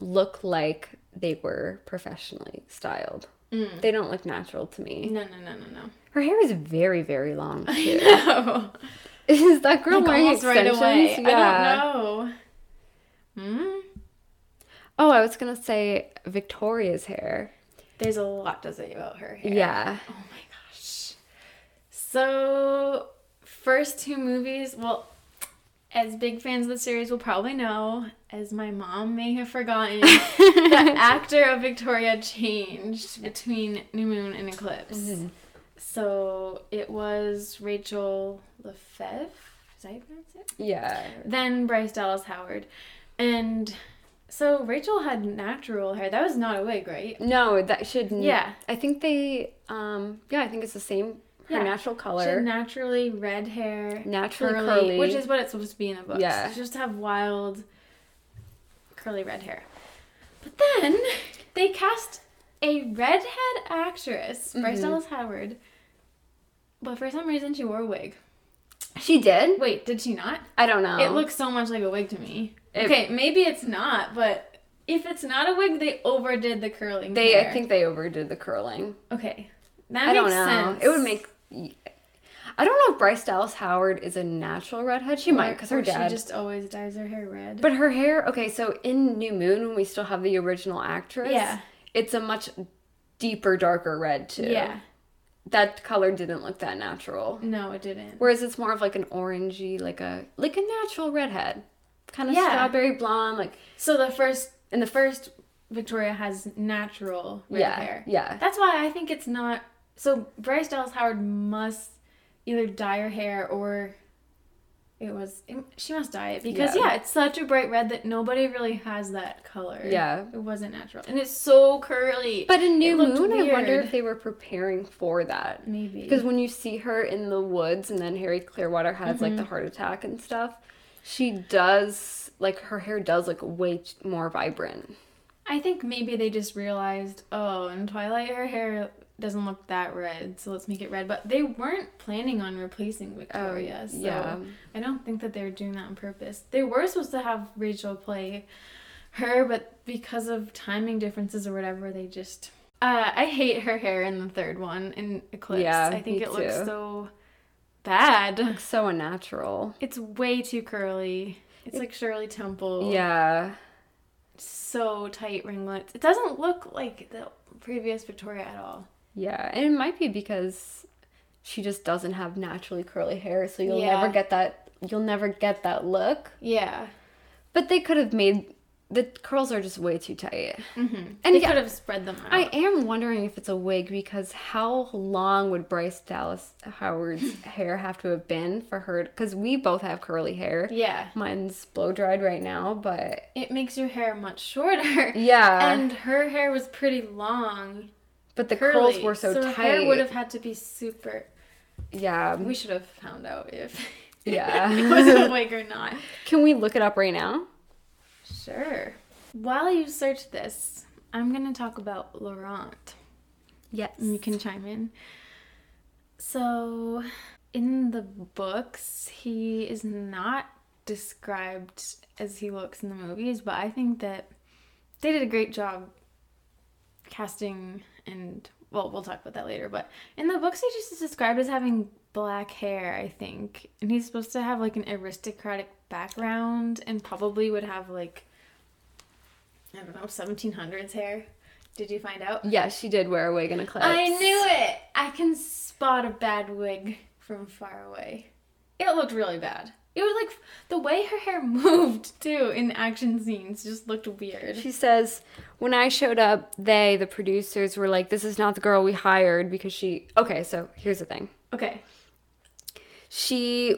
look like they were professionally styled. Mm. They don't look natural to me. No, no, no, no, no. Her hair is very, very long too. No. [laughs] Is that girl Like wearing almost right extensions? away. I don't know. Hmm? Oh, I was gonna say Victoria's hair. There's a lot to say about her hair. Yeah. Oh my gosh. So, first two movies, well, as big fans of the series will probably know, as my mom may have forgotten, [laughs] the actor of Victoria changed between New Moon and Eclipse. Mm-hmm. So it was Rachel Lefevre. Is that how you pronounce it? Yeah. Then Bryce Dallas Howard. And so Rachel had natural hair. That was not a wig, right? No, that should. Yeah. I think they. Um. Yeah, I think it's the same. Her Yeah. natural color. naturally red hair. Naturally curly. Which is what it's supposed to be in the book. Yeah. Just have wild curly red hair. But then they cast a redhead actress, Bryce Mhm. Dallas Howard. But for some reason she wore a wig. she did. Wait, did she not? I don't know. It looks so much like a wig to me. It- okay, maybe it's not, but if it's not a wig, they overdid the curling. They. hair. I think they overdid the curling. Okay, that I makes don't know. sense. It would make. I don't know if Bryce Dallas Howard is a natural redhead. She might because her Or dad. She just always dyes her hair red. But her hair. Okay, so in New Moon, when we still have the original actress, Yeah. it's a much deeper, darker red too. yeah, that color didn't look that natural. no, it didn't. Whereas it's more of like an orangey, like a like a natural redhead, kind of Yeah. strawberry blonde, like So the first in the first Victoria has natural red yeah, hair. yeah, That's why I think it's not. So Bryce Dallas Howard must either dye her hair or it was it, she must dye it because Yeah. yeah. it's such a bright red that nobody really has that color. Yeah. it wasn't natural, and it's so curly. But in New Moon, I wonder if they were preparing for that. maybe Because when you see her in the woods and then Harry Clearwater has like Mm-hmm. the heart attack and stuff, she does like her hair does look way more vibrant. I think maybe they just realized, oh, in Twilight her hair doesn't look that red, so let's make it red. But they weren't planning on replacing Victoria, so Oh, yeah. I don't think that they were doing that on purpose. They were supposed to have Rachel play her, but because of timing differences or whatever, they just. Uh, I hate her hair in the third one in Eclipse. Yeah, I think it looks so bad. So unnatural. It's way too curly. It's like Shirley Temple Yeah. so tight ringlets. It doesn't look like the previous Victoria at all. Yeah, and it might be because she just doesn't have naturally curly hair, so you'll Yeah. never get that you'll never get that look. Yeah. But they could have made the curls are just way too tight. Mm-hmm. And they yeah, could have spread them out. I am wondering if it's a wig because how long would Bryce Dallas Howard's [laughs] hair have to have been for her? Because we both have curly hair. yeah. Mine's blow dried right now, but It makes your hair much shorter. yeah. And her hair was pretty long. But the curly, curls were so, her tight. hair would have had to be super. yeah. We should have found out if [laughs] Yeah. it was a wig or not. [laughs] Can we look it up right now? Sure. While you search this, I'm going to talk about Laurent. Yes. and you can chime in. So, in the books, he is not described as he looks in the movies, but I think that they did a great job casting and well, we'll talk about that later. But in the books, he's just described as having black hair, I think, and he's supposed to have like an aristocratic background and probably would have like I don't know, 1700s hair. Did you find out? Yeah, she did wear a wig and Eclipse. I knew it. I can spot a bad wig from far away. It looked really bad. It was like the way her hair [laughs] moved too in action scenes just looked weird. She says, when I showed up, they, the producers, were like, this is not the girl we hired because she. Okay, so here's the thing. Okay. She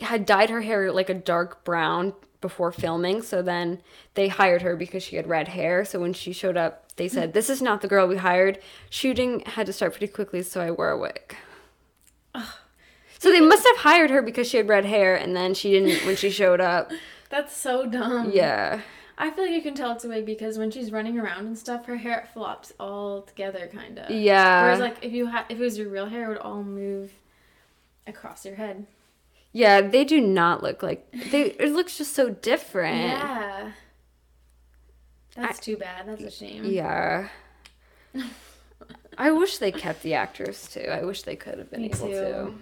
had dyed her hair like a dark brown before filming, so then they hired her because she had red hair. So when she showed up, they said, [laughs] this is not the girl we hired. Shooting had to start pretty quickly, so I wore a wig. So they must have hired her because she had red hair, and then she didn't when she showed up. [laughs] That's so dumb. Yeah. I feel like you can tell it's a wig because when she's running around and stuff, her hair flops all together, kind of. Yeah. Whereas, like, if you had, if it was your real hair, it would all move across your head. Yeah, they do not look like they. It looks just so different. Yeah. That's too bad. That's a shame. Yeah. [laughs] I wish they kept the actress too. I wish they could have been Me able too. to.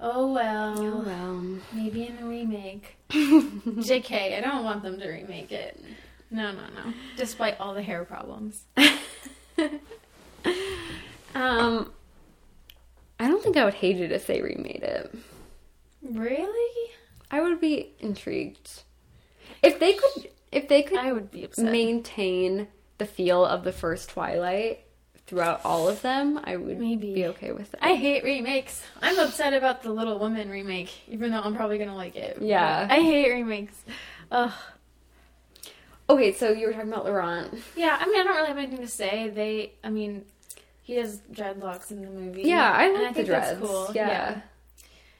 Oh well. Oh well. Maybe in a remake. [laughs] JK, I don't want them to remake it. No, no, no. Despite all the hair problems. [laughs] Um, I don't think I would hate it if they remade it. Really? I would be intrigued if they could. If they could I would be upset. maintain the feel of the first Twilight throughout all of them, I would Maybe. be okay with it. I hate remakes. I'm upset about the Little Woman remake, even though I'm probably gonna like it. Yeah. I hate remakes. Ugh. okay, so you were talking about Laurent. Yeah, I mean, I don't really have anything to say. They, I mean, he has dreadlocks in the movie. Yeah, I like the think dreads. Cool. Yeah.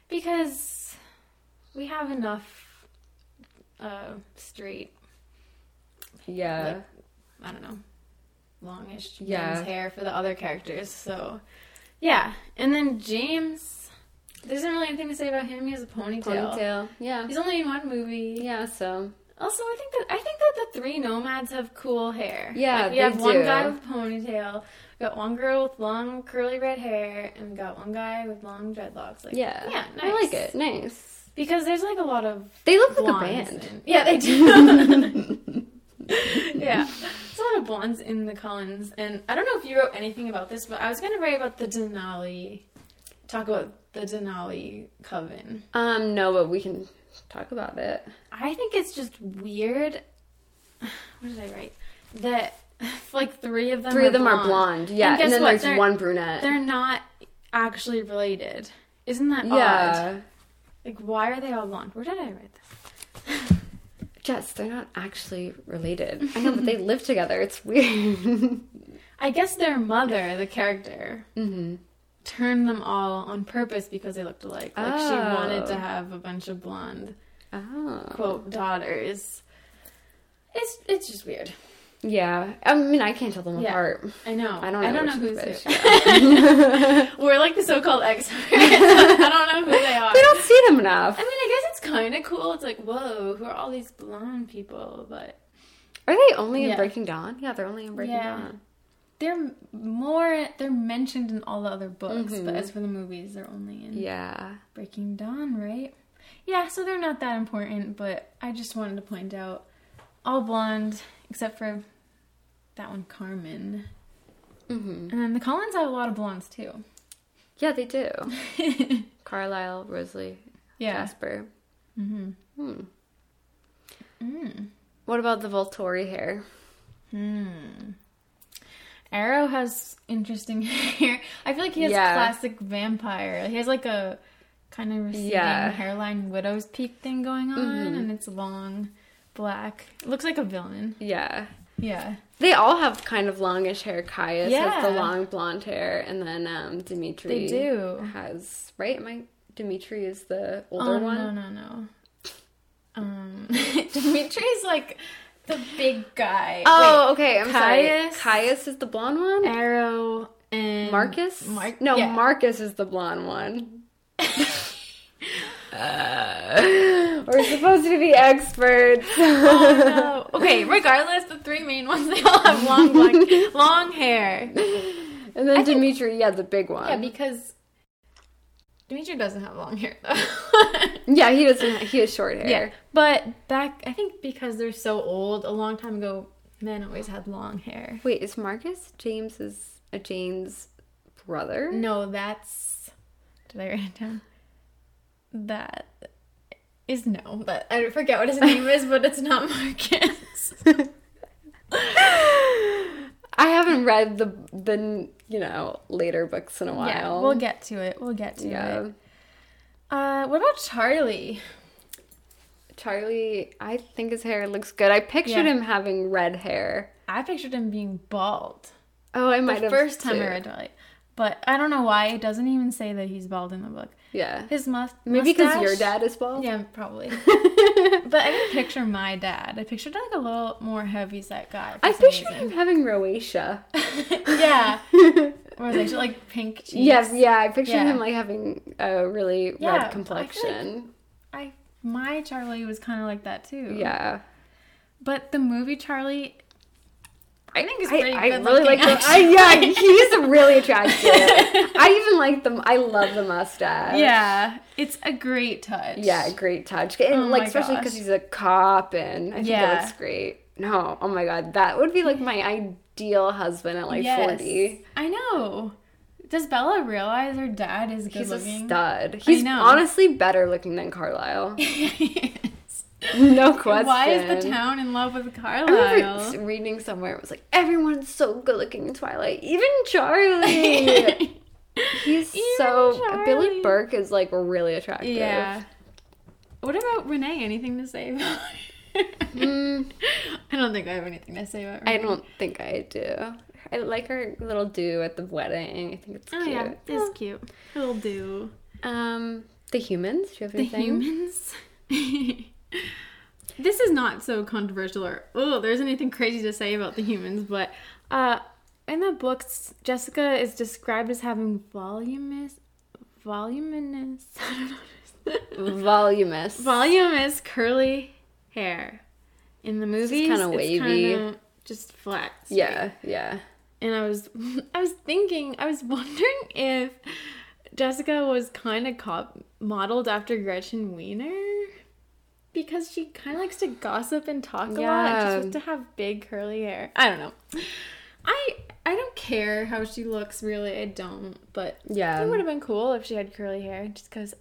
because we have enough uh, straight Yeah. Like, I don't know, longish Yeah. hair for the other characters. So, yeah. And then James, there isn't really anything to say about him. He has a ponytail. Ponytail. Yeah. He's only in one movie. Yeah. So. Also, I think that I think that the three nomads have cool hair. Yeah, like, we have one do. guy with a ponytail, we got one girl with long curly red hair, and we got one guy with long dreadlocks. Like, Yeah. yeah, I like it. Nice. because there's like a lot of They look like a band. yeah, they do. [laughs] [laughs] yeah, there's a of blondes in the Cullens, and I don't know if you wrote anything about this, but I was gonna write about the Denali. Talk about the Denali coven. Um. No, but we can talk about it. I think it's just weird. [sighs] What did I write? That [laughs] like three of them. Three are of them blonde. are blonde. Yeah. guess And, then what? there's They're- one brunette. They're not actually related. Isn't that odd? Yeah. Like, why are they all blonde? Where did I write this? [laughs] Jess, they're not actually related. [laughs] I know, but they live together. It's weird. [laughs] I guess their mother, the character, mm-hmm. turned them all on purpose because they looked alike. Like she wanted to Oh. have a bunch of blonde Oh. quote daughters. It's it's just weird. Yeah. I mean, I can't tell them Yeah. apart. I know. I don't know. I don't know who's who. which. [laughs] We're like the so-called experts. I don't know who they are. we don't see them enough. I mean, I guess kind of cool. It's like, whoa, who are all these blonde people? But Are they only in Breaking Dawn? Yeah, they're only in Breaking Yeah. Dawn. they're more. They're mentioned in all the other books, but Mhm. as for the movies, they're only in Yeah. Breaking Dawn, right? Yeah, so they're not that important. But I just wanted to point out, all blonde except for that one, Carmen. Mm-hmm. And then the Cullens have a lot of blondes too. Yeah, they do. [laughs] Carlisle, Rosalie, yeah. Jasper. Mm-hmm. Hmm. Mm. What about the Volturi hair? Hmm. Aro has interesting [laughs] hair. I feel like he has Yeah. classic vampire. He has like a kind of receding Yeah. hairline widow's peak thing going on, Mhm. and it's long, black. It looks like a villain. Yeah. Yeah. They all have kind of longish hair. Caius has the long blonde hair, and then um, Demetri They do. has right. Am I Demetri is the older oh, one? No, no, no. Um, [laughs] Demetri's like the big guy. Oh, okay. I'm Caius? sorry. Caius is the blonde one. Wait, Aro and Marcus? Mar- no, yeah. Marcus is the blonde one. [laughs] Uh, We're supposed to be experts. Oh, no. Okay, regardless, the three main ones they all have long black, [laughs] long hair. And then I think- Demetri, yeah, the big one. Yeah, because Demetri doesn't have long hair though. [laughs] Yeah, he doesn't. He has short hair. yeah, but back I think because they're so old, a long time ago, men always had long hair. Wait, is Marcus James's a Jane's brother? No, that's did I write it down? That is no, but I forget what his name is, but it's not [laughs] Marcus. [laughs] I haven't read the the you know later books in a while. Yeah, we'll get to it. We'll get to Yeah. it. Uh, what about Charlie? Charlie, I think his hair looks good. I pictured Yeah. him having red hair. I pictured him being bald. Oh, I might The have first time too. I read Twilight. But I don't know why it doesn't even say that he's bald in the book. Yeah, His must maybe because your dad is bald. Yeah, probably. [laughs] but I didn't picture my dad. I pictured like a little more heavy set guy. I picture him having rosacea. [laughs] yeah. [laughs] Or like, like pink cheeks. Yes, yeah, I picture Yeah. him like having a really Yeah, I red complexion. I my Charlie was kind of like that too. yeah, But the movie Charlie, I think I, pretty I good really like the. I, yeah, he's really attractive. [laughs] I even like them. I love the mustache. yeah, it's a great touch. Yeah, great touch. And Oh like especially because he's a cop and I think Yeah. it looks great. No, oh my god, that would be like my ideal husband at like Yes. 40. I know. Does Bella realize her dad is good looking? He's a looking? stud. He's honestly better looking than Carlisle. [laughs] [laughs] no question. Why is the town in love with I remember Carlisle? reading somewhere it was like everyone's so good looking in Twilight, even Charlie. [laughs] He's Even so Charlie. Billy Burke is like really attractive. yeah. What about Renee? Anything to say about? Mm, [laughs] I don't think I have anything to say about Renee. I don't think I do. I like her little do at the wedding. I think it's Oh cute. yeah, it's cute. It'll do. Um, the humans. Do you have anything? The humans. This is not so controversial or oh, there's anything crazy to say about the humans, but uh, in the books, Jessica is described as having voluminous, voluminous, [laughs] I don't know. Voluminous. voluminous curly hair. In the movies, kinda wavy. just flat. straight. yeah, yeah. and I was [laughs] I was thinking I was [laughs] wondering if Jessica was kind of cop modeled after Gretchen Wiener because she kind of likes to gossip and talk a lot. Yeah. She's supposed to have big curly hair. I don't know. I I don't care how she looks really. I don't. But Yeah. it would have been cool if she had curly hair just because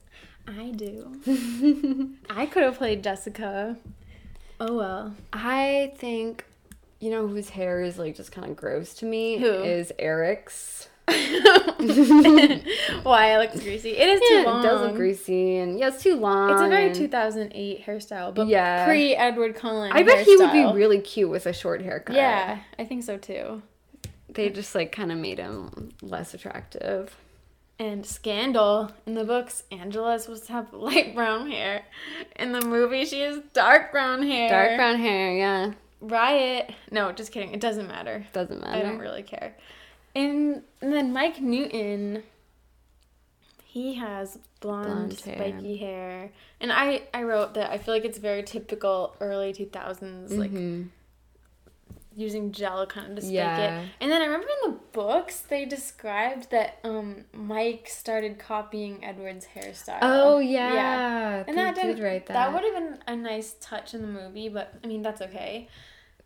I do. [laughs] I could have played Jessica. Oh well. I think, you know, whose hair is like just kind of gross to me Who? is Eric's. [laughs] Why it looks greasy? It is Yeah, too long. it does look greasy and yeah, it's too long. It's a very and 2008 hairstyle, but Yeah. pre Edward Cullen. I bet he would be really cute with a short haircut. Yeah, I think so too. They just like kind of made him less attractive. And Scandal in the books, Angela is supposed to have [laughs] light brown hair. In the movie, she has dark brown hair. Dark brown hair, yeah. Riot. No, just kidding. It doesn't matter. Doesn't matter. I don't really care. And, then Mike Newton, he has blonde, Blonde hair. spiky hair. And I, I wrote that I feel like it's very typical early 2000s, like Mhm. using gel kind of to spike Yeah. it. And then I remember in the books they described that um Mike started copying Edward's hairstyle. Oh yeah, yeah. And they that did did write that. That would have been a nice touch in the movie, but I mean that's okay.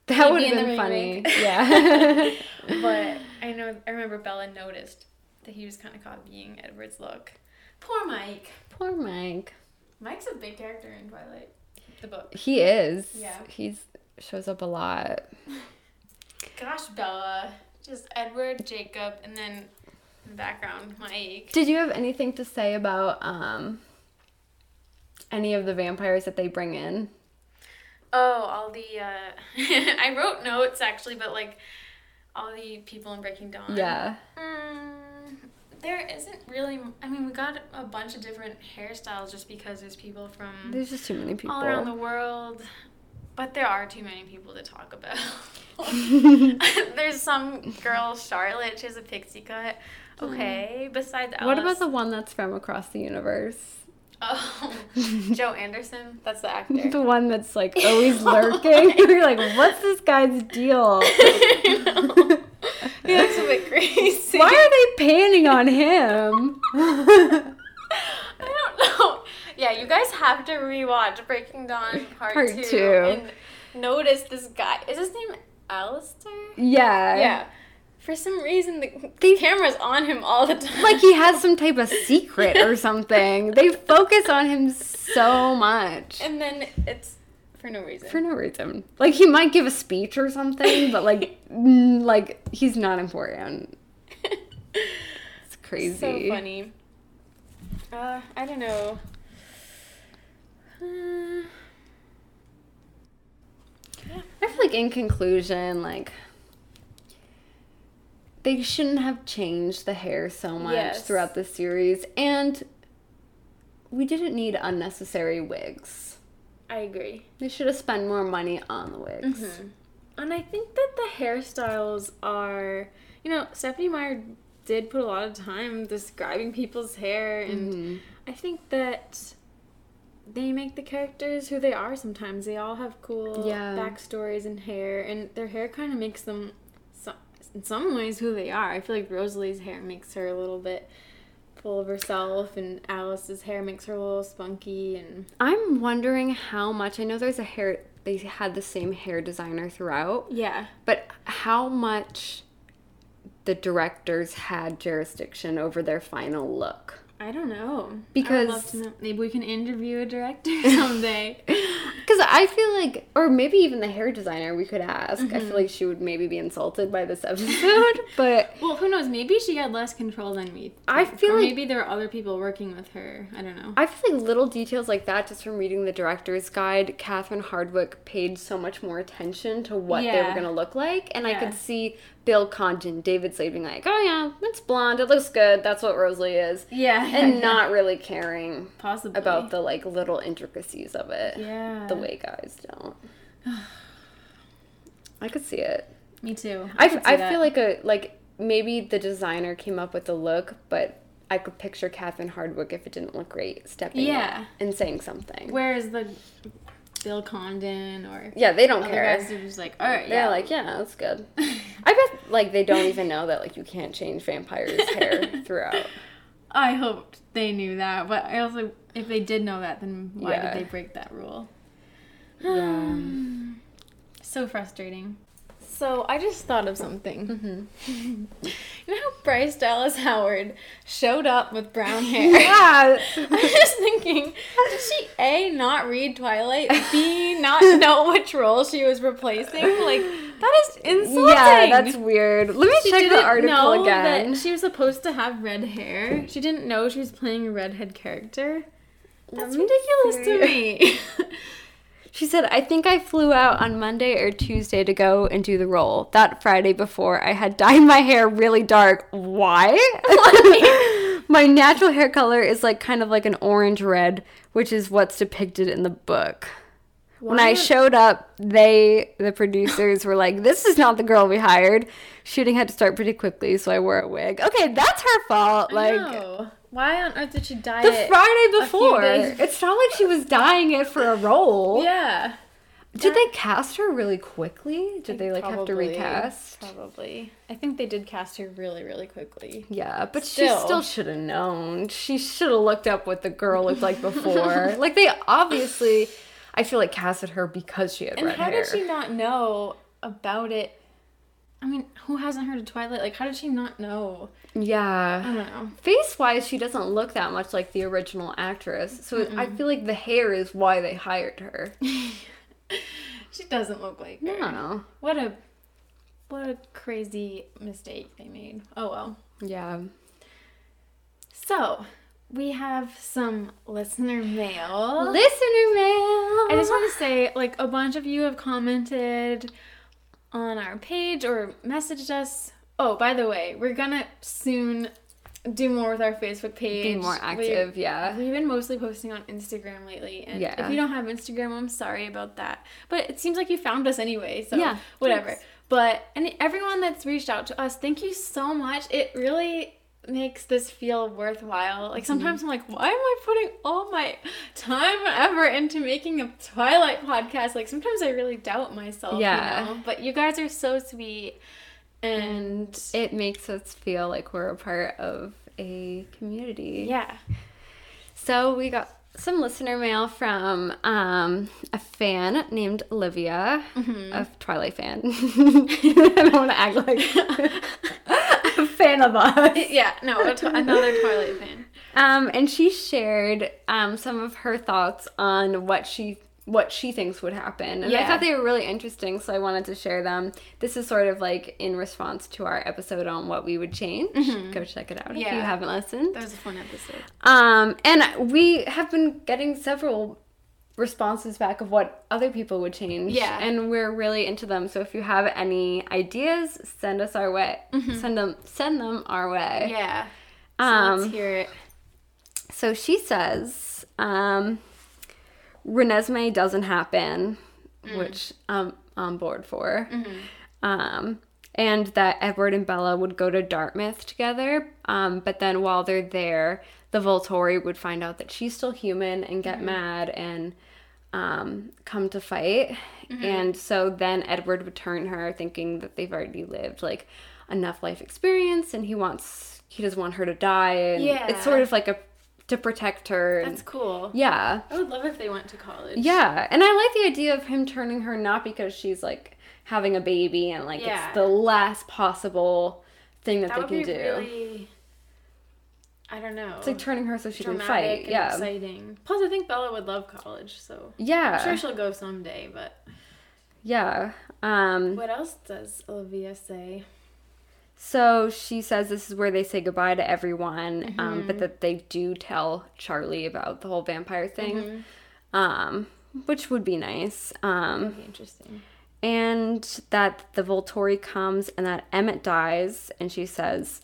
That would have been funny. Yeah. [laughs] But I know I remember Bella noticed that he was kind of copying Edward's look. Poor Mike. Poor Mike. Mike's a big character in Twilight, the book. He is. Yeah. He's shows up a lot. [laughs] Gosh, Bella. Just Edward, Jacob, and then in the background, Mike. Did you have anything to say about um any of the vampires that they bring in? Oh, all the uh [laughs] I wrote notes actually, but like all the people in Breaking Dawn. Yeah. Mm, there isn't really I mean, we got a bunch of different hairstyles just because there's people from There's just too many people. all around the world. But there are too many people to talk about. [laughs] there's some girl, Charlotte, she has a pixie cut. Okay. Besides Alice. what about the one that's from across the universe? Oh, Joe Anderson. That's the actor. The one that's like [laughs] always oh lurking. You're like, what's this guy's deal? [laughs] he looks a bit crazy. Why are they panning on him? I don't know. Yeah, you guys have to rewatch Breaking Dawn Part, Part 2, two. and notice this guy. Is his name Alistair? yeah. Yeah. For some reason, the They- camera's on him all the time. Like he has some type of [laughs] secret or something. They focus on him so much. And then it's for no reason. For no reason. Like he might give a speech or something, but like [laughs] like he's not important. [laughs] It's crazy. So funny. Uh, I don't know. Uh, I feel like in conclusion, like they shouldn't have changed the hair so much Yes. throughout the series, and we didn't need unnecessary wigs. I agree. They should have spent more money on the wigs. Mm-hmm. And I think that the hairstyles are, you know, Stephanie Meyer did put a lot of time describing people's hair, and Mm-hmm. I think that they make the characters who they are sometimes. They all have cool Yeah. backstories and hair, and their hair kind of makes them, in some ways, who they are. I feel like Rosalie's hair makes her a little bit full of herself, and Alice's hair makes her a little spunky, and I'm wondering how much. I know there's a hair. They had the same hair designer throughout, yeah. but how much the directors had jurisdiction over their final look. I don't know. Because- I would love to know. maybe we can interview a director [laughs] someday. [laughs] Because I feel like, or maybe even the hair designer, we could ask. I Mm-hmm. feel like she would maybe be insulted by this episode, [laughs] but well, who knows? Maybe she had less control than we. I feel or like- maybe there are other people working with her. I don't know. I feel like little details like that, just from reading the director's guide, Catherine Hardwicke paid so much more attention to what they were going to look like. And I could see Bill Condon, David Slade being like, oh yeah, it's blonde, it looks good, that's what Rosalie is. yeah, And not really caring possibly about the like little intricacies of it. yeah The way guys don't. I could see it. Me too. I, I feel like a like maybe the designer came up with the look, but I could picture Catherine Hardwicke if it didn't look great stepping Yeah. and saying something. Whereas the Bill Condon or yeah, they don't care. guys are just like, all right, They're yeah, like, yeah, that's good. [laughs] I bet like they don't even know that like you can't change vampires' hair [laughs] throughout. I hoped they knew that, but I also, if they did know that, then why Yeah. did they break that rule? Yeah. [sighs] So frustrating. So I just thought of something. Mm-hmm. [laughs] you know how Bryce Dallas Howard showed up with brown [laughs] hair? yeah. I'm just thinking, did she A not read Twilight, B not know [laughs] which role she was replacing? Like that is insulting. Yeah, that's weird. Let me she check the article know again. That she was supposed to have red hair. She didn't know she was playing a redhead character. That's ridiculous to me. She said, I think I flew out on Monday or Tuesday to go and do the role. That Friday before, I had dyed my hair really dark. Why? [laughs] my natural hair color is like kind of like an orange red, which is what's depicted in the book. When I showed up, they, the producers, were like, This is not the girl we hired. Shooting had to start pretty quickly, so I wore a wig. Okay, that's her fault. Like. Why on earth did she dye the? Friday before. It's not like she was dyeing it for a role. Yeah. Did they cast her really quickly? Did they like have to recast? Probably. I think they did cast her really, really quickly. Yeah, but she Still. still should have known. She should have looked up what the girl looked like [laughs] before. like they obviously, I feel like casted her because she had And red how did she not know about it? I mean, who hasn't heard of Twilight? Like, how did she not know? Yeah. I don't know. Face wise, she doesn't look that much like the original actress. So I feel like the hair is why they hired her. [laughs] She doesn't look like her. No. What a what a crazy mistake they made. Oh well. Yeah. So we have some listener mail. Listener mail. I just want to say, like, a bunch of you have commented on our page or messaged us. Oh, by the way, we're gonna soon do more with our Facebook page. be more active. yeah. We, have been mostly posting on Instagram lately, and Yeah. if you don't have Instagram, I'm sorry about that. But it seems like you found us anyway, so Yeah, whatever. thanks. But and everyone that's reached out to us, thank you so much. It really makes this feel worthwhile. Like sometimes I'm like, why am I putting all my time and effort into making a Twilight podcast? Like sometimes I really doubt myself. Yeah. You know? But you guys are so sweet. And It makes us feel like we're a part of a community. yeah. So we got some listener mail from um, a fan named Olivia, a Twilight fan. [laughs] I don't want to act like [laughs] a fan of us. [laughs] Yeah, no, a another Twilight fan. Um, and she shared um, some of her thoughts on what she what she thinks would happen. And I thought they were really interesting, so I wanted to share them. This is sort of like in response to our episode on what we would change. Go check it out if you haven't listened. That was a fun episode. Um, and we have been getting several responses back of what other people would change. Yeah. And we're really into them. So if you have any ideas, send us our way. Send them send them our way. Yeah. So Um let's hear it. so she says, um Renesmee doesn't happen, which I'm on board for. Um and that Edward and Bella would go to Dartmouth together. Um, but then while they're there, the Volturi would find out that she's still human and get mad and um, come to fight. And so then Edward would turn her, thinking that they've already lived like enough life experience, and he wants he doesn't want her to die. And Yeah. it's sort of like a to protect her. And, That's cool. yeah, I would love if they went to college. yeah, and I like the idea of him turning her not because she's like having a baby and like Yeah. it's the last possible thing that, That they would can be do. really. I don't know. It's like turning her so she can dramatic fight. and Yeah, exciting. Plus, I think Bella would love college, so yeah, I'm sure she'll go someday. But yeah. Um, what else does Olivia say? so she says this is where they say goodbye to everyone, Mm-hmm. um, but that they do tell Charlie about the whole vampire thing, Mm-hmm. um, which would be nice. Um, be interesting. and that the Volturi comes and that Emmett dies, and she says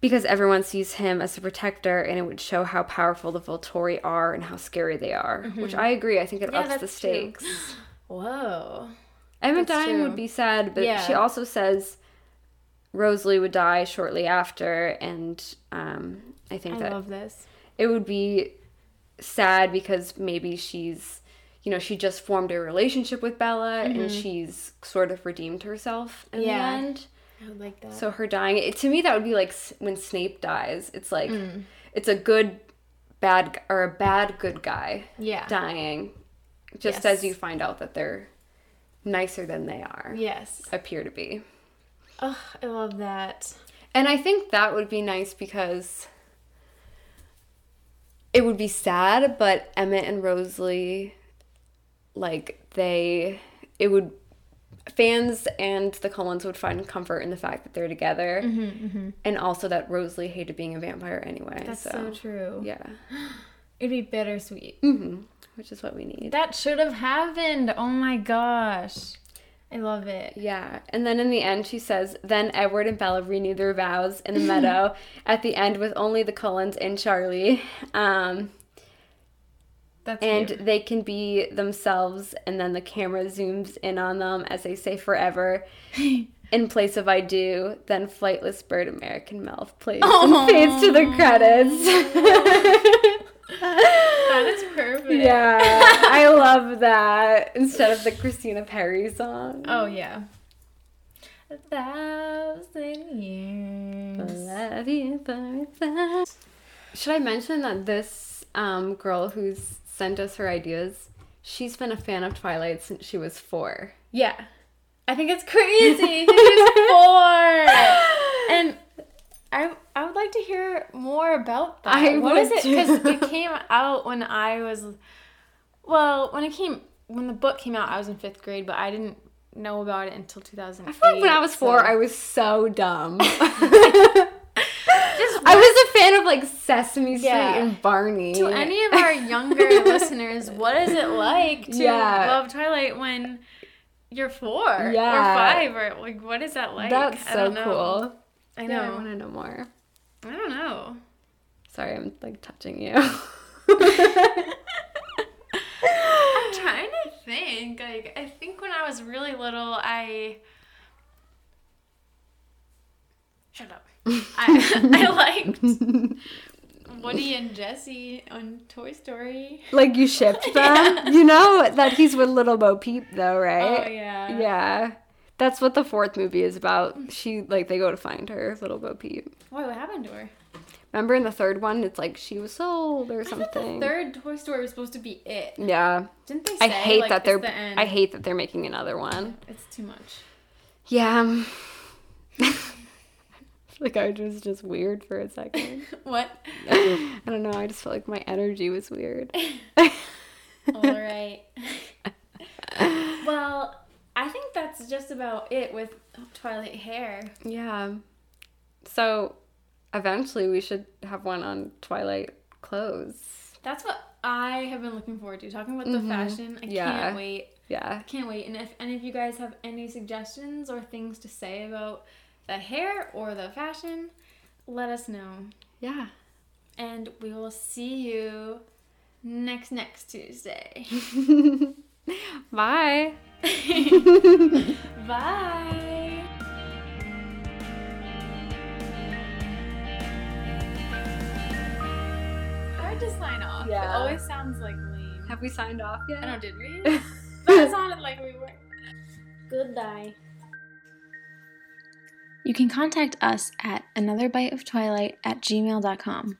because everyone sees him as a protector, and it would show how powerful the Volturi are and how scary they are. Which I agree. I think it Mm-hmm. Yeah, ups the that's true. stakes. [gasps] Whoa. Emmett That's dying true. would be sad, but Yeah. she also says Rosalie would die shortly after, and um, I think I that love this. it would be sad because maybe she's you know she just formed a relationship with bella and she's sort of redeemed herself in Mm-hmm. Yeah. the end I would like that. so her dying it, to me that would be like when snape dies it's like Mm. it's a good bad or a bad good guy yeah. dying just Yes. as you find out that they're nicer than they are Yes. appear to be Oh, I love that. And I think that would be nice because it would be sad, but Emmett and Rosalie, like, they, it would, fans and the Cullens would find comfort in the fact that they're together. And also that Rosalie hated being a vampire anyway. That's so, so, true. Yeah. [gasps] It'd be bittersweet. hmm Which is what we need. That should have happened. Oh my gosh. I love it. Yeah. And then in the end, she says, Then Edward and Bella renew their vows in the meadow [laughs] at the end with only the Cullens and Charlie. Um, That's and cute. they can be themselves and then the camera zooms in on them as they say forever [laughs] in place of i do then flightless bird american mouth plays and fades to the credits that is perfect. yeah i [laughs] love that instead of the Christina Perri song Oh yeah. A thousand years. Love you for a thousand- should i mention that this um, girl who's sent us her ideas she's been a fan of twilight since she was four Yeah. I think it's crazy. She's [laughs] four. [laughs] And I I would like to hear more about that. I what is it? Because it came out when I was, well, when it came when the book came out, I was in fifth grade, but I didn't know about it until 2008. I feel like when I was four, so- I was so dumb. [laughs] I was a fan of like Sesame Street Yeah. and Barney. To any of our younger [laughs] listeners, what is it like to Yeah. love Twilight when you're four Yeah. or five or like what is that like? That's I so don't know. cool. I Yeah, I want to know more. I don't know. Sorry, I'm like touching you. [laughs] I'm trying to think. Like, I think when I was really little, I. Shut up. I, I [laughs] liked Woody and Jesse on Toy Story. Like you shipped [laughs] them. You know that he's with little Bo Peep though, right? Oh yeah. Yeah. That's what the fourth movie is about. Mm. She like they go to find her, little Bo Peep. Why? What happened to her? Remember in the third one, it's like she was sold or thought the something. third Toy Story was supposed to be it. Yeah. Didn't they say? I hate like, that they're the end? I hate that they're making another one. It's too much. Yeah. [laughs] like I was just weird for a second. [laughs] What? I don't know, I just felt like my energy was weird. [laughs] All right. well, I think that's just about it with Twilight hair. Yeah. So eventually we should have one on Twilight clothes. That's what I have been looking forward to. Talking about the mm-hmm. fashion. I Yeah. can't wait. Yeah. Can't wait. And if any of you guys have any suggestions or things to say about the hair or the fashion, let us know. Yeah. And we will see you next next Tuesday. [laughs] Bye. [laughs] Bye. Hard to sign off. Yeah. It always sounds like lame. Have we signed off yet? I know, did we? [laughs] that sounded like we were. Goodbye. You can contact us at anotherbiteoftwilight at gmail.com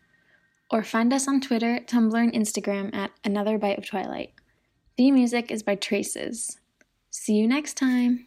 or find us on Twitter, Tumblr, and Instagram at Another Bite of Twilight. The music is by Traces. See you next time.